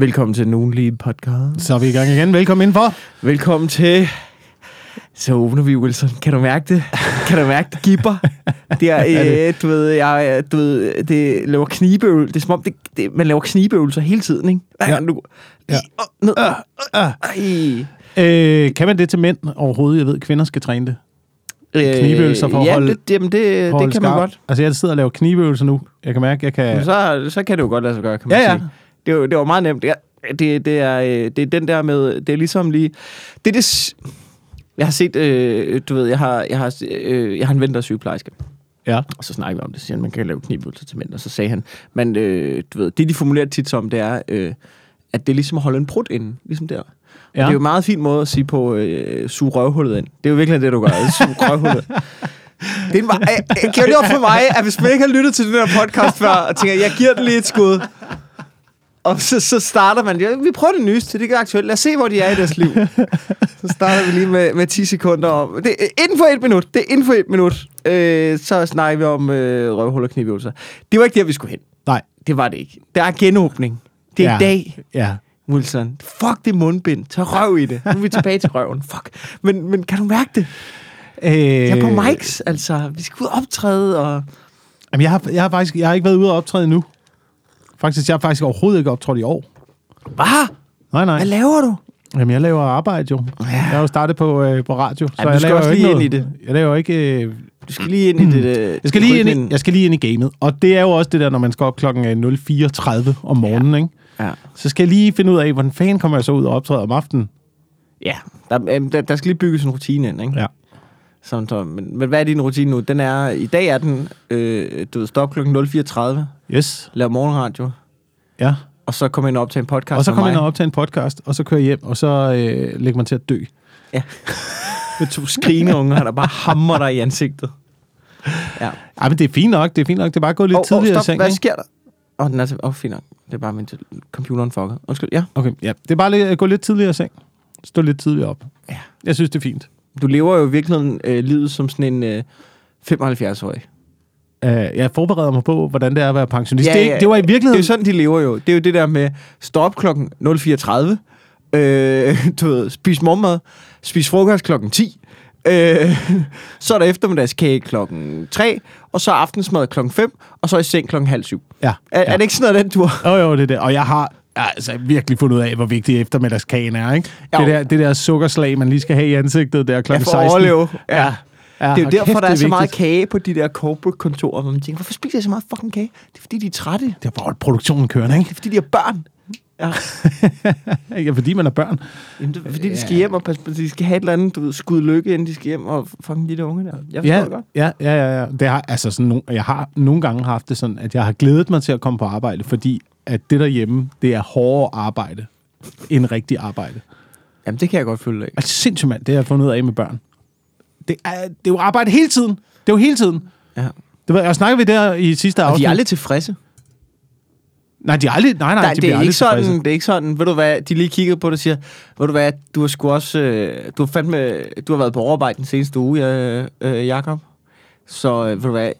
Velkommen til nogen lige podcast. Så er vi i gang igen. Velkommen indenfor. Velkommen til... Så åbner vi, Wilson. Kan du mærke det? Kan du mærke det gipper? Det er, øh, du ved, jeg, du ved, det laver knibeøvelser. Det er som om, det, det, man laver knibeøvelser hele tiden, ikke? Ja. Nu, Ja. Ned. Ah. Ej. Øh, kan man det til mænd overhovedet? Jeg ved, kvinder skal træne det. Knibeøvelser for at ja, holde- det, jamen det, det kan man skarp. godt. Altså, jeg sidder og laver knibeøvelser nu. Jeg kan mærke, jeg Men kan... så, så kan det jo godt lade sig gøre, kan man Ja, ja. sige. Det, jo- det var meget nemt. Ja, det, det, er, øh, det er den der med... Det er ligesom lige... Det er det... Jeg har set... Øh, du ved, jeg har, jeg har, øh, jeg har en ven, der er sygeplejerske. Ja. Og så snakker vi om det, siger han, man kan lave knibøvelser til mænd. Og så sagde han, men øh, du ved, det de formulerer tit som, det er, øh, at det er ligesom at holde en prut inde, ligesom der. Ja. Det er jo en meget fin måde at sige på, øh, suge røvhullet ind. Det er jo virkelig det, du gør, suge røvhullet. Det er en øh, giver det op for mig, at hvis man ikke har lyttet til den her podcast før, og tænker, jeg giver den lige et skud, og så, så starter man, ja, vi prøver det nyeste, det er aktuelt, lad os se, hvor de er i deres liv. Så starter vi lige med, med 10 sekunder om, det inden for et minut, det er inden for et minut, øh, så snakker vi om øh, røvhul og knivøvelser. Det var ikke der, vi skulle hen. Nej. Det var det ikke. Der er genåbning. Det er Ja. i dag, Ja. Wilson. Fuck det mundbind. Tag røv i det. Nu er vi tilbage til røven. Fuck. Men, men kan du mærke det? Øh, Jeg er på mics, altså. Vi skal ud og optræde, og... Jamen, jeg har, jeg har faktisk jeg har ikke været ude og optræde endnu. Faktisk, jeg har faktisk overhovedet ikke optrådt i år. Hvad? Nej, nej. Hvad laver du? Jamen, jeg laver arbejde jo. Ja. Jeg har jo startet på, øh, på radio. Så du jeg skal laver også ikke lige noget. ind i det. Jeg laver ikke... Øh, Du skal lige ind i det... Øh, jeg, skal lige ind i, jeg skal lige ind i gamet. Og det er jo også det der, når man skal op klokken øh, 04.30 om morgenen, ikke? Ja. Så skal jeg lige finde ud af, hvordan fanden kommer jeg så ud og optræde om aftenen. Ja. Der, øh, der, der skal lige bygges en rutine ind, ikke? Ja. Så, men, men hvad er din rutine nu? Den er... I dag er den... Øh, du ved, stop klokken 04.30. Yes. Lav morgenradio. Ja. Og så kommer ind og optage en podcast Og så kommer ind og optage en podcast, og så kører hjem, og så øh, lægger man til at dø. Med to skrigende unger, der bare hammer dig i ansigtet. Ja. Ej, men det er fint nok. Det er fint nok. Det er bare gået lidt åh, tidligere i stop. seng, Hvad sker der? Åh, oh, den er. Åh, oh, fint nok. Det er bare min computeren fucker. Undskyld, ja. Okay, ja. Det er bare at gå lidt tidligere i seng. Stå lidt tidligere op. Ja. Jeg synes, det er fint. Du lever jo i virkeligheden øh, livet som sådan en øh, 75-årig. Uh, jeg forbereder mig på, hvordan det er at være pensionist. Ja, det, er ja. det var i Det er virkeligheden... jo sådan, de lever jo. Det er jo det der med, stå op klokken 04.30, øh, du ved, spis morgenmad, spis frokost klokken 10, øh, så er der eftermiddagskage klokken 3, og så aftensmad klokken 5, og så i seng klokken halv syv. Ja, Er, ja. er det ikke sådan noget, den tur? Jo, jo, det er det. Og jeg har altså virkelig fundet ud af, hvor vigtig eftermiddagskagen er, ikke? Jo. Det der, det der sukkerslag, man lige skal have i ansigtet der kl. Ja, 16. for at overleve. Ja. Ja. Ja, Det er jo derfor, kæft, der er, det så meget kage på de der corporate-kontorer, hvor man tænker, hvorfor spiser jeg så meget fucking kage? Det er fordi, de er trætte. Det er bare produktionen kørende, ikke? Det er fordi, de har børn. Ja. Ja, fordi man er børn. Jamen, det er fordi, de skal hjem og passe de skal have et eller andet, du ved, skud lykke, inden de skal hjem og fucking der unge der. Jeg forstår Ja, det godt. ja, ja, ja, ja. Det har, altså sådan nogle, jeg har nogle gange haft det sådan, at jeg har glædet mig til at komme på arbejde, fordi at det derhjemme, det er hårdere arbejde end rigtig arbejde. Jamen, det kan jeg godt følge af. Altså sindssygt mand, det har jeg fundet ud af med børn. Det er, det er jo arbejde hele tiden. Det er jo hele tiden. Ja. Det var, jeg snakkede vi der i sidste Og afsnit. de er aldrig tilfredse. Nej, de er aldrig... Nej, nej, Nej, de det er, ikke sådan, tilfredse. det er ikke sådan, ved du hvad, de lige kigger på det og siger, ved du hvad, du har sgu også, øh, du har fandme, du har været på overarbejde den seneste uge, øh, øh, Jakob. Så øh, ved du hvad,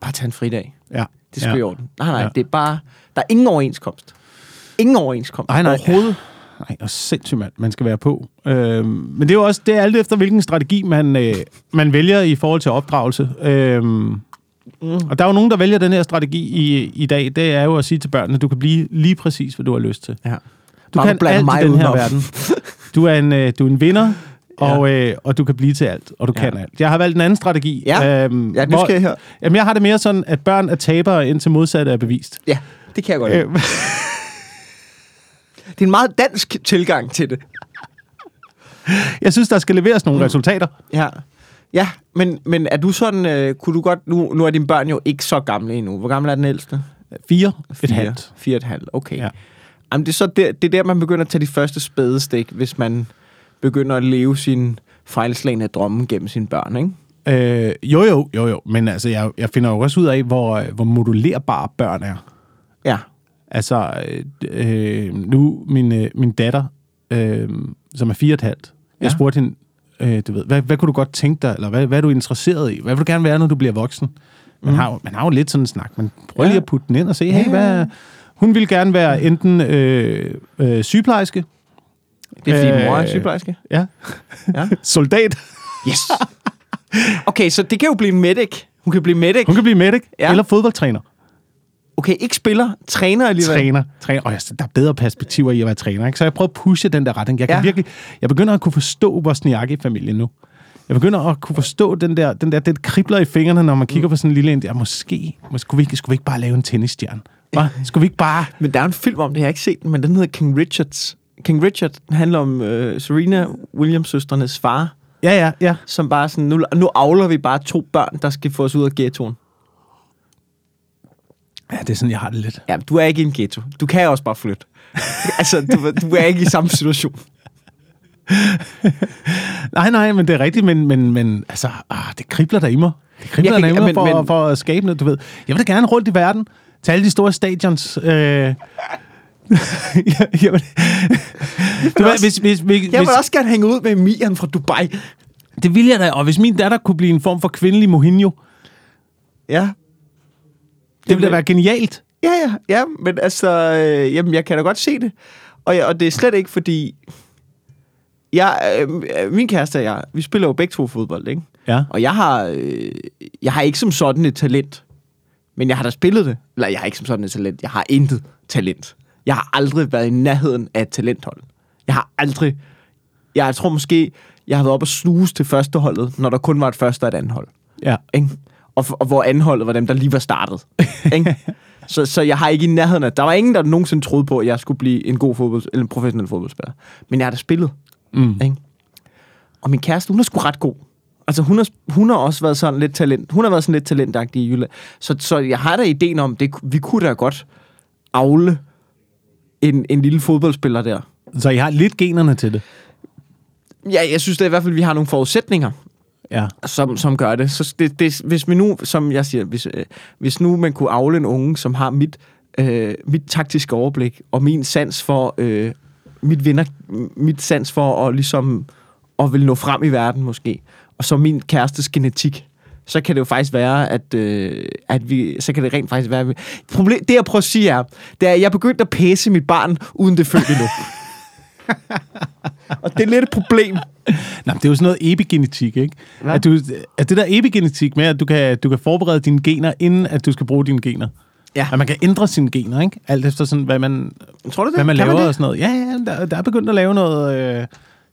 bare tag en fridag. Ja. Det skal ja. ja. i orden. Nej, nej, ja. det er bare, der er ingen overenskomst. Ingen overenskomst. Nej, nej. Overhovedet. Nej, og sindssygt mand, man skal være på. Øhm, men det er jo også, det er alt efter, hvilken strategi man, øh, man vælger i forhold til opdragelse. Øhm, Mm. og der er jo nogen, der vælger den her strategi i, i dag. Det er jo at sige til børnene, du kan blive lige præcis, hvad du har lyst til. Ja. Du Bare kan alt mig i den her verden. Du er en, øh, du er en vinder, og, øh, og du kan blive til alt, og du Ja. kan alt. Jeg har valgt en anden strategi. Ja. øhm, Ja, nu skal jeg høre. Jamen, jeg har det mere sådan, at børn er tabere, indtil modsatte er bevist. Ja, det kan jeg godt lide. Øh, Det er en meget dansk tilgang til det. jeg synes, der skal leveres nogle mm. resultater. Ja. Ja, men, men er du sådan, øh, kunne du godt, nu, nu er dine børn jo ikke så gamle endnu. Hvor gammel er den ældste? Fire, et Fire. halvt. Fire og et halvt, okay. Ja. Ja. Jamen, det er så der, det er der, man begynder at tage de første spædestik, hvis man begynder at leve sin fejlslagende drømme gennem sine børn, ikke? Øh, jo, jo, jo, jo. Men altså, jeg, jeg finder jo også ud af, hvor, hvor modulerbare børn er. Ja. Altså, øh, øh, nu min, øh, min datter, øh, som er fire og et halvt, jeg Ja. spurgte hende, øh, du ved, hvad, hvad kunne du godt tænke dig, eller hvad, hvad er du interesseret i? Hvad vil du gerne være, når du bliver voksen? Man, Mm. har, jo- man har jo lidt sådan en snak. Man prøver Ja. lige at putte den ind og se, hey, ja, hvad. Hun ville gerne være enten øh, øh, sygeplejerske, Det er fordi, Øh, mor er sygeplejerske. ja, Ja. soldat. Yes. Okay, så det kan jo blive medic. Hun kan blive medic. Hun kan blive medic ja. eller fodboldtræner. Okay, ikke spiller, træner alligevel. Træner. træner. Og der er bedre perspektiver i at være træner. Ikke? Så jeg prøver at pushe den der retning. Jeg, kan Ja. virkelig, jeg begynder at kunne forstå Wozniacki-familien nu. Jeg begynder at kunne forstå den der, den der det kribler i fingrene, når man kigger på sådan en lille en der. Måske, måske skulle, vi ikke, skulle vi ikke bare lave en tennisstjerne? Hva? Skulle vi ikke bare... Men der er en film om det, jeg har ikke set den, men den hedder King Richards. King Richard den handler om øh, Serena Williams-søsternes far, Ja, ja, ja. som bare sådan, nu, nu avler vi bare to børn, der skal få os ud af ghettoen. Ja, det er sådan, jeg har det lidt. Ja, du er ikke i en ghetto. Du kan også bare flytte. altså, du, du er ikke i samme situation. Nej, nej, men det er rigtigt, men, men, men altså, ah, det kribler der i mig. Det kribler Jeg der i mig for, men- for at skabe noget, du ved. Jeg vil da gerne rundt i verden, til alle de store stadions. Øh, vil, du ved, hvis, hvis, hvis, Jeg hvis, vil også gerne hænge ud med Mian fra Dubai. det vil jeg da, og hvis min datter kunne blive en form for kvindelig Mohinho, Ja. Det ville da være genialt. Ja, ja, ja, men altså, øh, jamen, jeg kan da godt se det. Og, jeg, og det er slet ikke fordi... Jeg, øh, min kæreste og jeg, vi spiller jo begge to fodbold, ikke? Ja. Og jeg har, øh, jeg har ikke som sådan et talent. Men jeg har da spillet det. Eller jeg har ikke som sådan et talent. Jeg har intet talent. Jeg har aldrig været i nærheden af et talenthold. Jeg har aldrig... Jeg tror måske, jeg har været oppe og snuse til førsteholdet, når der kun var et første og et andet hold. Ja. Ikke? Og, og hvor anholdet var dem, der lige var startet. Ikke? så, så jeg har ikke i nærheden af... Der var ingen, der nogensinde troede på, at jeg skulle blive en god fodbold, eller en professionel fodboldspiller. Men jeg har da spillet. Mm. Ikke? Og min kæreste, hun er sgu ret god. Altså, hun har, hun har også været sådan lidt talent. Hun har været sådan lidt talentagtig i Jylland. Så, så jeg har da ideen om, det, vi kunne da godt afle en, en lille fodboldspiller der. Så jeg har lidt generne til det. Ja, jeg synes da i hvert fald, at vi har nogle forudsætninger. Ja. som, som gør det. Så det, det, hvis vi nu, som jeg siger, hvis, øh, hvis nu man kunne afle en unge, som har mit, øh, mit taktiske overblik, og min sans for, øh, mit vinder, mit sans for at ligesom, at vil nå frem i verden måske, og så min kærestes genetik, så kan det jo faktisk være, at, øh, at vi, så kan det rent faktisk være, at vi, problem, det jeg prøver at sige er, det er, at jeg begyndt at pæse mit barn, uden det følte endnu. og det er lidt et problem. Nå, det er jo sådan noget epigenetik, ikke? At, du, at det der epigenetik med, at du kan, du kan forberede dine gener, inden at du skal bruge dine gener. Ja. At man kan ændre sine gener, ikke? Alt efter sådan, hvad man, Tror du det? hvad man Kan laver det? og sådan noget. Ja, ja, der, der er begyndt at lave noget... Øh,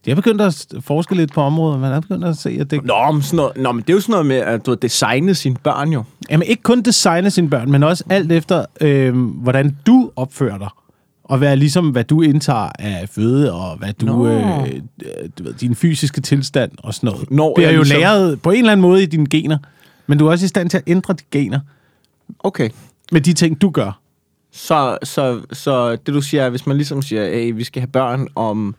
de er begyndt at forske lidt på området. Man er begyndt at se, at det... Nå, men, sådan noget, nå, men det er jo sådan noget med at du ved, designe sine børn jo. Jamen, ikke kun designe sine børn, men også alt efter, øh, hvordan du opfører dig. Og hvad ligesom, hvad du indtager af føde, og hvad du, Nå. øh, du ved, din fysiske tilstand og sådan noget. Når det er jeg jo ligesom- læret på en eller anden måde i dine gener. Men du er også i stand til at ændre de gener Okay. med de ting, du gør. Så, så, så det du siger, er, hvis man ligesom siger, at vi skal have børn om...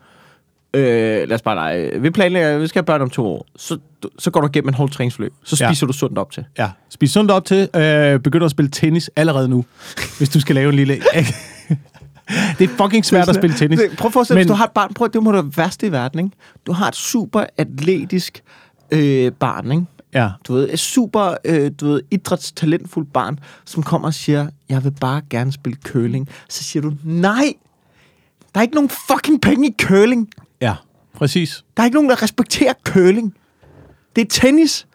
Øh, lad os bare lege. Vi planlægger, at vi skal have børn om to år. Så, så går du igennem en hård træningsforløb. Så Ja. spiser du sundt op til. Ja. Spis sundt op til. Øh, begynd at spille tennis allerede nu, hvis du skal lave en lille... det er fucking svært at spille tennis. Det- Prøv at forestille dig, du har et barn. Prøv, det må det værste i verden, ikke? Du har et super atletisk øh, barn, ikke? Ja. Du ved, et super øh, du ved, idrætstalentfuldt barn, som kommer og siger, jeg vil bare gerne spille curling. Så siger du, nej, der er ikke nogen fucking penge i curling. Ja, præcis. Der er ikke nogen, der respekterer curling. Det er tennis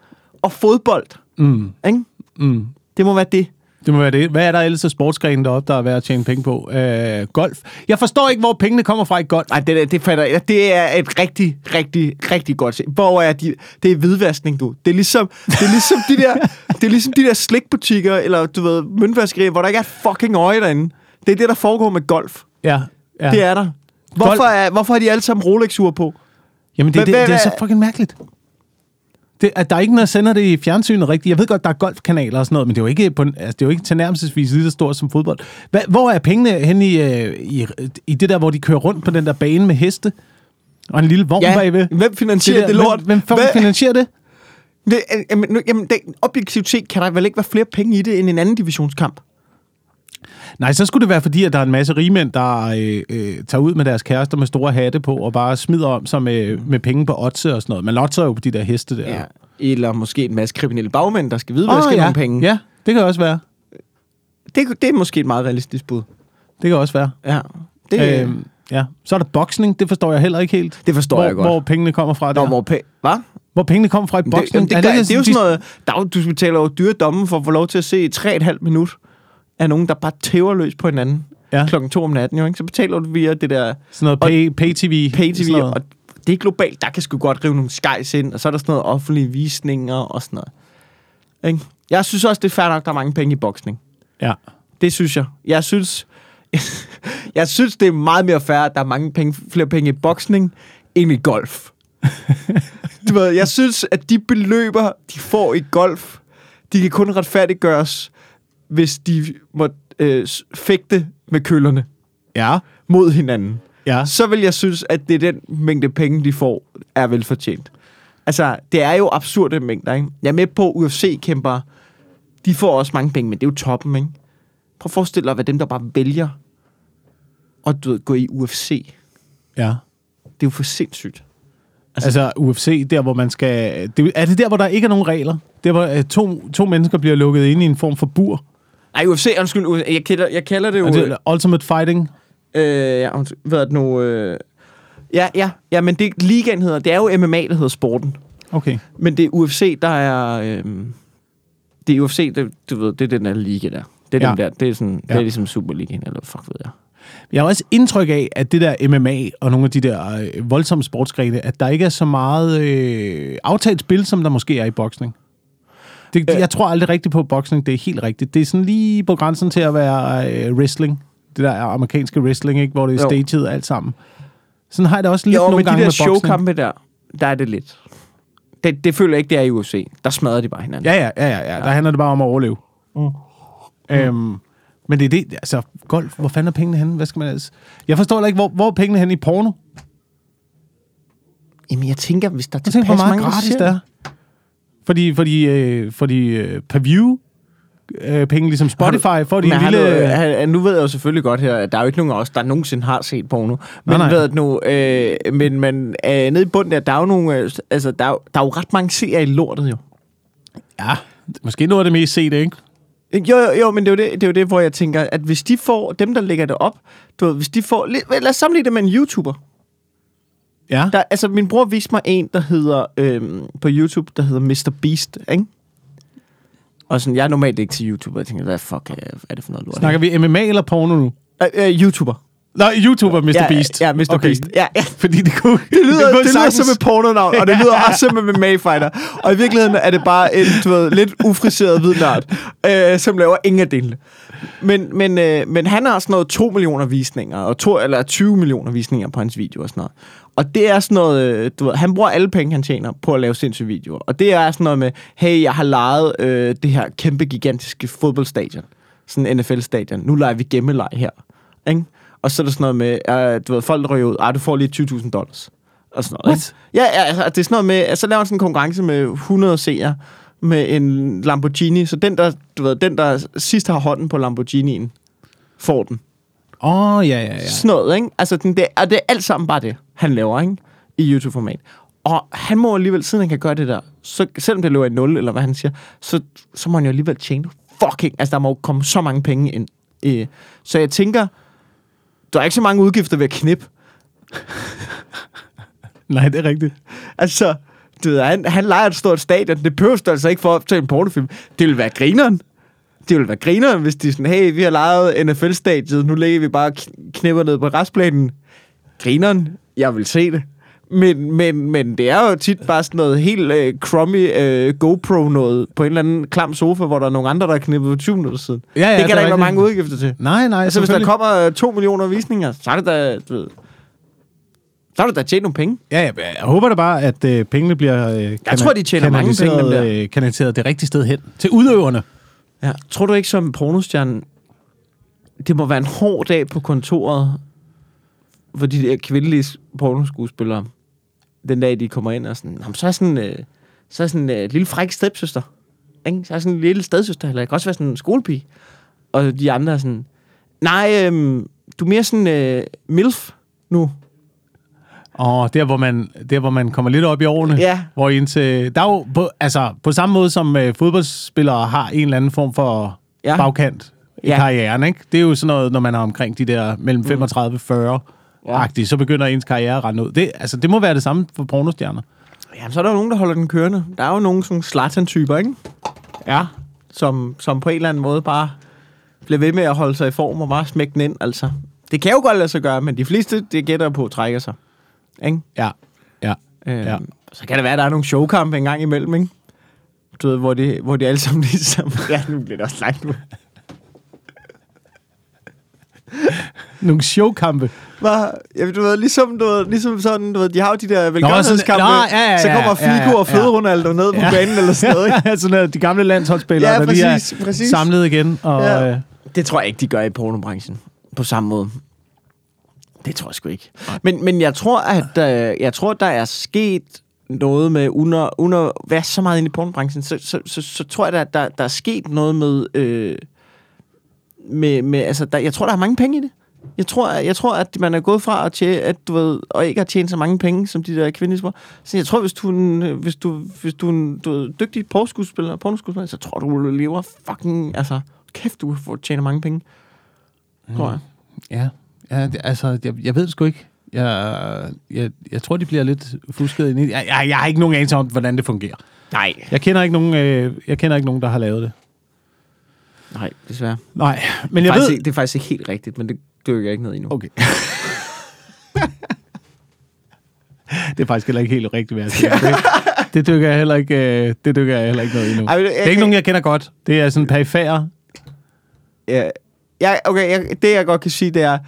og fodbold. Mm. Ikke? Mm. Det må være det. Det må være det. Hvad er der ellers af sportsgrene deroppe, der er værd at tjene penge på? Øh, golf. Jeg forstår ikke, hvor pengene kommer fra i golf. Nej, det, det, fatter jeg. Det er et rigtig, rigtig, rigtig godt se. Hvor er de? Det er hvidvaskning, du. Det er ligesom, det er ligesom de der, det er ligesom de der slikbutikker, eller du ved, møntvaskerier, hvor der ikke er et fucking øje derinde. Det er det, der foregår med golf. Ja, ja. Det er der. Hvorfor, er, hvorfor har de alle sammen Rolex-ure på? Jamen, det, Hvad- det, hvad- det er så fucking mærkeligt. Det, at der er ikke noget, der sender det i fjernsynet rigtigt. Jeg ved godt, der er golfkanaler og sådan noget, men det er jo ikke, på, altså, det er jo ikke tilnærmelsesvis lige så stort som fodbold. Hvad, hvor er pengene hen i, øh, i, i det der, hvor de kører rundt på den der bane med heste? Og en lille vogn bagved? hvem finansierer det, der- det lort? Hvem, hvem finansierer det? det, jamen, jamen, det, objektivt set kan der vel ikke være flere penge i det, end en anden divisionskamp? Nej, så skulle det være fordi, at der er en masse rigmænd, der øh, øh, tager ud med deres kærester med store hatte på, og bare smider om sig med, med penge på otse og sådan noget. Man lotser jo på de der heste der. Ja. Eller måske en masse kriminelle bagmænd, der skal vide, hvad der skal ja. nogle penge. Ja, det kan også være. Det, det er måske et meget realistisk bud. Det kan også være. Ja. Det, Øhm, ja. Så er der boksning, det forstår jeg heller ikke helt. det forstår hvor, jeg godt. Hvor pengene kommer fra Nå, der. hvor pæ- Hvad? Hvor pengene kommer fra i Det, boksning. det, Er gør, det, det er jo sådan noget... Der, er du betaler jo dyre domme for at få lov til at se 3,5 minut af nogen, der bare tæver løs på hinanden Ja. klokken 2 om natten. Jo, ikke? Så betaler du via det der Sådan noget pay, pay-tv. pay-tv, og det er globalt. Der kan sgu godt rive nogle skejs ind, og så er der sådan noget offentlige visninger og sådan noget. Ikke? Jeg synes også, det er fair nok, der er mange penge i boksning. Ja. Det synes jeg. Jeg synes, jeg synes det er meget mere fair, at der er mange penge, flere penge i boksning end i golf. du ved, jeg synes, at de beløber, de får i golf, de kan kun retfærdiggøres, hvis de må øh, fægte med køllerne Ja. mod hinanden. Ja. Så vil jeg synes, at det er den mængde penge, de får, er velfortjent. Altså, det er jo absurde mængder, ikke? Jeg er med på, UFC-kæmpere, de får også mange penge, men det er jo toppen, ikke? Prøv at forestille dig, hvad dem, der bare vælger at du ved, gå i UFC. Ja. Det er jo for sindssygt. Altså, altså UFC, der hvor man skal... Det, er det der, hvor der ikke er nogen regler? Der hvor øh, to, to mennesker bliver lukket ind i en form for bur? Nej, UFC, undskyld, jeg kalder, jeg kalder det jo... Det, Ultimate Fighting? Øh, ja, hvad er det nu? Øh, ja, ja, ja, men det ligaen hedder, det er jo MMA, der hedder sporten. Okay. Men det er UFC, der er... Øh, det er UFC, det, du ved, det er den der liga der. Det er Ja. den der, det er, sådan, det Ja. er ligesom Superligaen, eller fuck ved jeg. Jeg har også indtryk af, at det der MMA og nogle af de der øh, voldsomme sportsgrene, at der ikke er så meget øh, aftalt spil, som der måske er i boksning. Det, jeg tror aldrig rigtigt på, boksning det er helt rigtigt. Det er sådan lige på grænsen til at være øh, wrestling. Det der amerikanske wrestling, ikke? hvor det er staged alt sammen. Sådan har jeg det også lidt Jo, nogle men de gange der med showkampe der, der er det lidt. Det, det føler jeg ikke, det er i UFC. Der smadrer de bare hinanden. Ja, ja, ja, ja, ja. Der handler det bare om at overleve. Mm. Øhm, men det er det, altså golf, hvor fanden er pengene henne? Hvad skal man ellers? Jeg forstår heller ikke, hvor, hvor er pengene henne i porno? Jamen, jeg tænker, hvis der er tilpas meget mange, der gratis ser det er. Fordi, fordi, øh, fordi øh, per view øh, penge, ligesom Spotify, får de en lille... lille... han, nu ved jeg jo selvfølgelig godt her, at der er jo ikke nogen af os, der nogensinde har set porno. Men nej. ved nu, øh, men, men øh, nede i bunden der, der er jo nogle, øh, altså, der er, der er jo ret mange serier i lortet jo. Ja, måske noget af det mest set, ikke? Jo, jo, jo, men det er, jo det, det er jo det, hvor jeg tænker, at hvis de får, dem der lægger det op, du ved, hvis de får, lad os sammenligne det med en YouTuber. Ja. Der, altså, min bror viste mig en, der hedder, øhm, på YouTube, der hedder Mr. Beast, ikke? Og sådan, jeg er normalt ikke til YouTuber, jeg tænker, hvad fuck er, er det for noget lort? Snakker vi MMA eller porno nu? Øh, øh, YouTuber. Nej, YouTuber, Mr. ja, Beast. Ja, Mr. Okay. Beast. Ja, ja. Fordi det kunne... Det lyder, det, det lyder som et pornonavn, og det lyder også som en MMA-fighter. Og i virkeligheden er det bare en, du ved, lidt ufriseret hvid nørd, øh, som laver ingen af delene. Men, men, øh, men han har sådan noget 2 millioner visninger, og to, eller 20 millioner visninger på hans video og sådan noget. Og det er sådan noget, øh, du ved, han bruger alle penge, han tjener på at lave sindssyge videoer. Og det er sådan noget med, hey, jeg har lejet øh, det her kæmpe, gigantiske fodboldstadion. Sådan en NFL-stadion. Nu leger vi gemmeleg her. Ikke? Og så er der sådan noget med, øh, du ved, folk ryger ud, ah, du får lige 20.000 dollars. Og sådan noget. What? Ja, ja altså, det er sådan noget med, så laver han sådan en konkurrence med 100 seere med en Lamborghini. Så den, der, du ved, den, der sidst har hånden på Lamborghinien, får den. Åh, oh, ja, ja, ja. Sådan noget, ikke? Altså, den, det, og det er alt sammen bare det, han laver, ikke? I YouTube-format. Og han må alligevel, siden han kan gøre det der, så, selvom det løber i 0, eller hvad han siger, så, så må han jo alligevel tjene fucking... Altså, der må jo komme så mange penge ind. Øh, så jeg tænker, der er ikke så mange udgifter ved at knippe. Nej, det er rigtigt. Altså, du ved, han, han leger et stort stadion. Det behøver altså ikke for at optage en pornofilm. Det vil være grineren. Det vil være grineren, hvis de er sådan, hey, vi har lejet NFL-stadiet, nu lægger vi bare kn- knipper ned på restplanen. Grineren, jeg vil se det. Men, men, men det er jo tit bare sådan noget helt øh, crummy øh, GoPro-noget på en eller anden klam sofa, hvor der er nogle andre, der har knippet for 20 minutter siden. Ja, ja, det kan er der ikke være mange udgifter til. Nej, nej, Altså, hvis der kommer øh, 2 millioner visninger, så er det da, du ved, så er det da tjent nogle penge. Ja, ja, jeg håber da bare, at øh, pengene bliver øh, Jeg tror, de tjener mange penge. Øh, kanaliseret det rigtige sted hen. Til udøverne. Ja. Tror du ikke som pornostjerne, det må være en hård dag på kontoret for de der kvindelige pornoskuespillere, den dag de kommer ind og sådan, "Nå, så er sådan, øh, så er sådan en øh, lille fræk stepsøster. Ikke? Så er sådan en lille stedsøster, eller det kan også være sådan en skolepige. Og de andre er sådan, nej, øh, du er mere sådan øh, MILF nu. Og der hvor, man, der, hvor man kommer lidt op i årene. Ja. Hvor indtil, der er jo på, altså, på samme måde som øh, fodboldspillere har en eller anden form for Ja. bagkant. i Ja. karrieren, ikke? Det er jo sådan noget, når man er omkring de der mellem 35 og 40 Ja. ja. så begynder ens karriere at rende ud. Det, altså, det må være det samme for pornostjerner. Jamen, så er der jo nogen, der holder den kørende. Der er jo nogle sådan Zlatan-typer, ikke? Ja. Som, som på en eller anden måde bare bliver ved med at holde sig i form og bare smække den ind, altså. Det kan jo godt lade sig gøre, men de fleste, det gætter på, trækker sig. Ikke? Ja. Ja. Øh, Ja. Så kan det være, at der er nogle showkampe en gang imellem, ikke? Du ved, hvor de, hvor de alle sammen ligesom... Ja, nu bliver det også langt nu. Nogle showkampe. Hvad? Ja, du ved, ligesom, du ved, ligesom sådan, du ved, de har jo de der velgørenhedskampe, Nå, ja, ja, så kommer ja, ja, Figo og ja. Fede Ronaldo ned på banen eller sådan noget, ikke? ja, sådan noget, de gamle landsholdsspillere, Ja, der lige præcis, er præcis. samlet igen. Og, Ja. ja. øh, Det tror jeg ikke, de gør i pornobranchen på samme måde. Det tror jeg sgu ikke. Men, men jeg tror, at øh, jeg tror, der er sket noget med, under, under at være så meget inde i pornobranchen, så, så, så, så tror jeg, at der, der er sket noget med, øh, med, med altså, der, jeg tror, der er mange penge i det. Jeg tror, jeg tror, at man er gået fra at tjene, at du ved, og ikke har tjent så mange penge, som de der kvindelige Så jeg tror, hvis du er en, hvis du, hvis du er en du ved, dygtig pornoskuespiller, pornoskuespiller, så tror du, du lever fucking, altså, kæft, du får tjene mange penge. Tror jeg. Ja, ja det, altså, jeg, jeg ved det sgu ikke. Jeg, jeg, jeg tror, de bliver lidt fusket ind i det. Jeg, jeg, jeg har ikke nogen anelse om, hvordan det fungerer. Nej. Jeg kender ikke nogen, øh, jeg kender ikke nogen der har lavet det. Nej, desværre. Nej, men Det jeg faktisk ved... ikke, det er faktisk ikke helt rigtigt, men det dykker jeg ikke ned i nu. Okay. det er faktisk heller ikke helt rigtigt, hvad jeg siger. Det, det dykker jeg heller ikke, øh, det dykker jeg heller ikke ned i nu. Ej, men, Det er ikke nogen, jeg kender godt. Det er sådan perifære. Ja, ja, okay, jeg, det jeg godt kan sige, det er,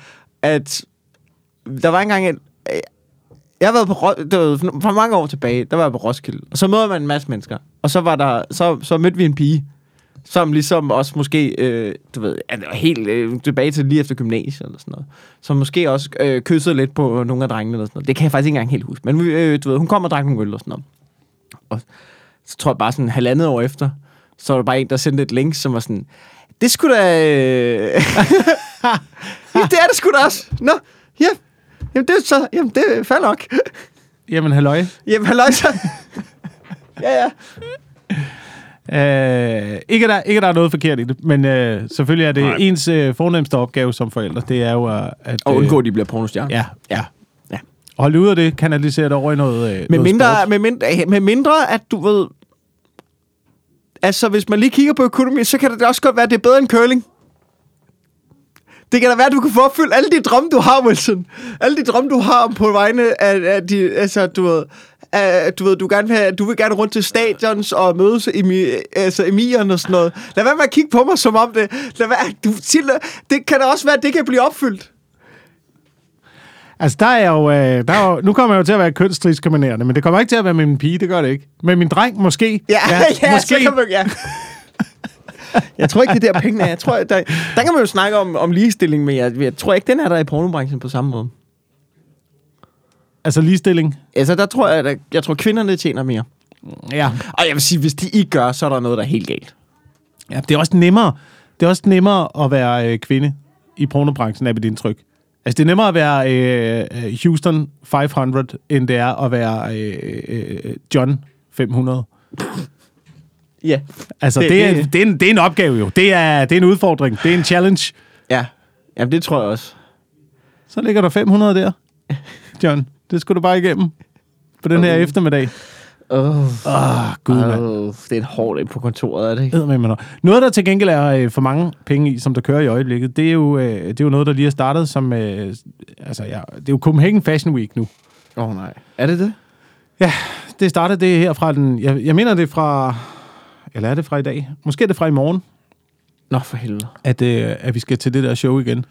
at der var engang en... Øh, jeg har været på det var for- mange år tilbage, der var jeg på Roskilde, og så møder man en masse mennesker, og så var der, så, så mødte vi en pige, som ligesom også måske, øh, du ved, helt øh, tilbage til lige efter gymnasiet eller sådan noget, som måske også øh, kyssede lidt på nogle af drengene eller sådan noget. Det kan jeg faktisk ikke engang helt huske, men øh, du ved, hun kom og drak nogle øl og sådan noget. Og så tror jeg bare sådan halvandet år efter, så var der bare en, der sendte et link, som var sådan, det skulle da... Øh... ja, det er det sgu da også. Nå, ja. Jamen, det er så... Jamen, det er fair nok. Jamen, halløj. Jamen, halløj så. ja, ja. Øh, ikke, at der, ikke, at der er noget forkert i det, men øh, selvfølgelig er det Nej. ens øh, fornemmeste opgave som forældre, det er jo at... Og øh, undgå, at de bliver pornostjerner. Ja, ja. Ja. Holde ud af det, kanalisere det over i noget, øh, Med noget mindre, sport. med, mindre, med mindre, at du ved... Altså, hvis man lige kigger på økonomi, så kan det også godt være, at det er bedre end curling. Det kan da være, at du kan få opfyldt alle de drømme, du har, Wilson. Alle de drømme, du har på vegne af, af de... Altså, du ved... af- du ved, du, gerne vil have, du vil gerne rundt til stadions og mødes emi, altså emiren og sådan noget. Lad være med at kigge på mig som om det. Lad være, du, til, det kan da også være, at det kan blive opfyldt. Altså, der er jo, øh, der er jo... Nu kommer jeg jo til at være kønsdiskriminerende, men det kommer ikke til at være med min pige, det gør det ikke. Med min dreng, måske. Ja, ja, ja måske. så kan man, ja. Jeg tror ikke, det er der pengene er. Jeg tror, der, der kan man jo snakke om, om ligestilling, men jeg, jeg tror ikke, den er der i pornobranchen på samme måde. Altså ligestilling. Altså, der tror jeg, at jeg tror, kvinderne tjener mere. Ja. Og jeg vil sige, hvis de ikke gør, så er der noget, der er helt galt. ja. Det er også nemmere, det er også nemmere at være øh, kvinde i pornobranchen, er mit indtryk. Altså, det er nemmere at være øh, øh, Houston 500, end det er at være øh, øh, John 500. Ja. Altså, Det- det, er, det- det, er en, det er en opgave jo. Det er, det er en udfordring. Det er en challenge. Ja. Jamen, det tror jeg også. Så ligger der 500 der. John, det skulle du bare igennem på den her Okay. eftermiddag. Åh, oh, oh, gud, oh, det er en hård dag på kontoret, er det ikke? Eddermame noget. Noget, der til gengæld er øh, for mange penge i, som der kører i øjeblikket, det er jo, øh, det er jo noget, der lige er startet som... Øh, altså, ja, det er jo Copenhagen Fashion Week nu. Åh oh, nej. Er det det? Det startede det her fra den... Jeg, jeg mener, det er fra... Eller er det fra i dag? Måske er det fra i morgen, Nå, for helvede. at, øh, at vi skal til det der show igen.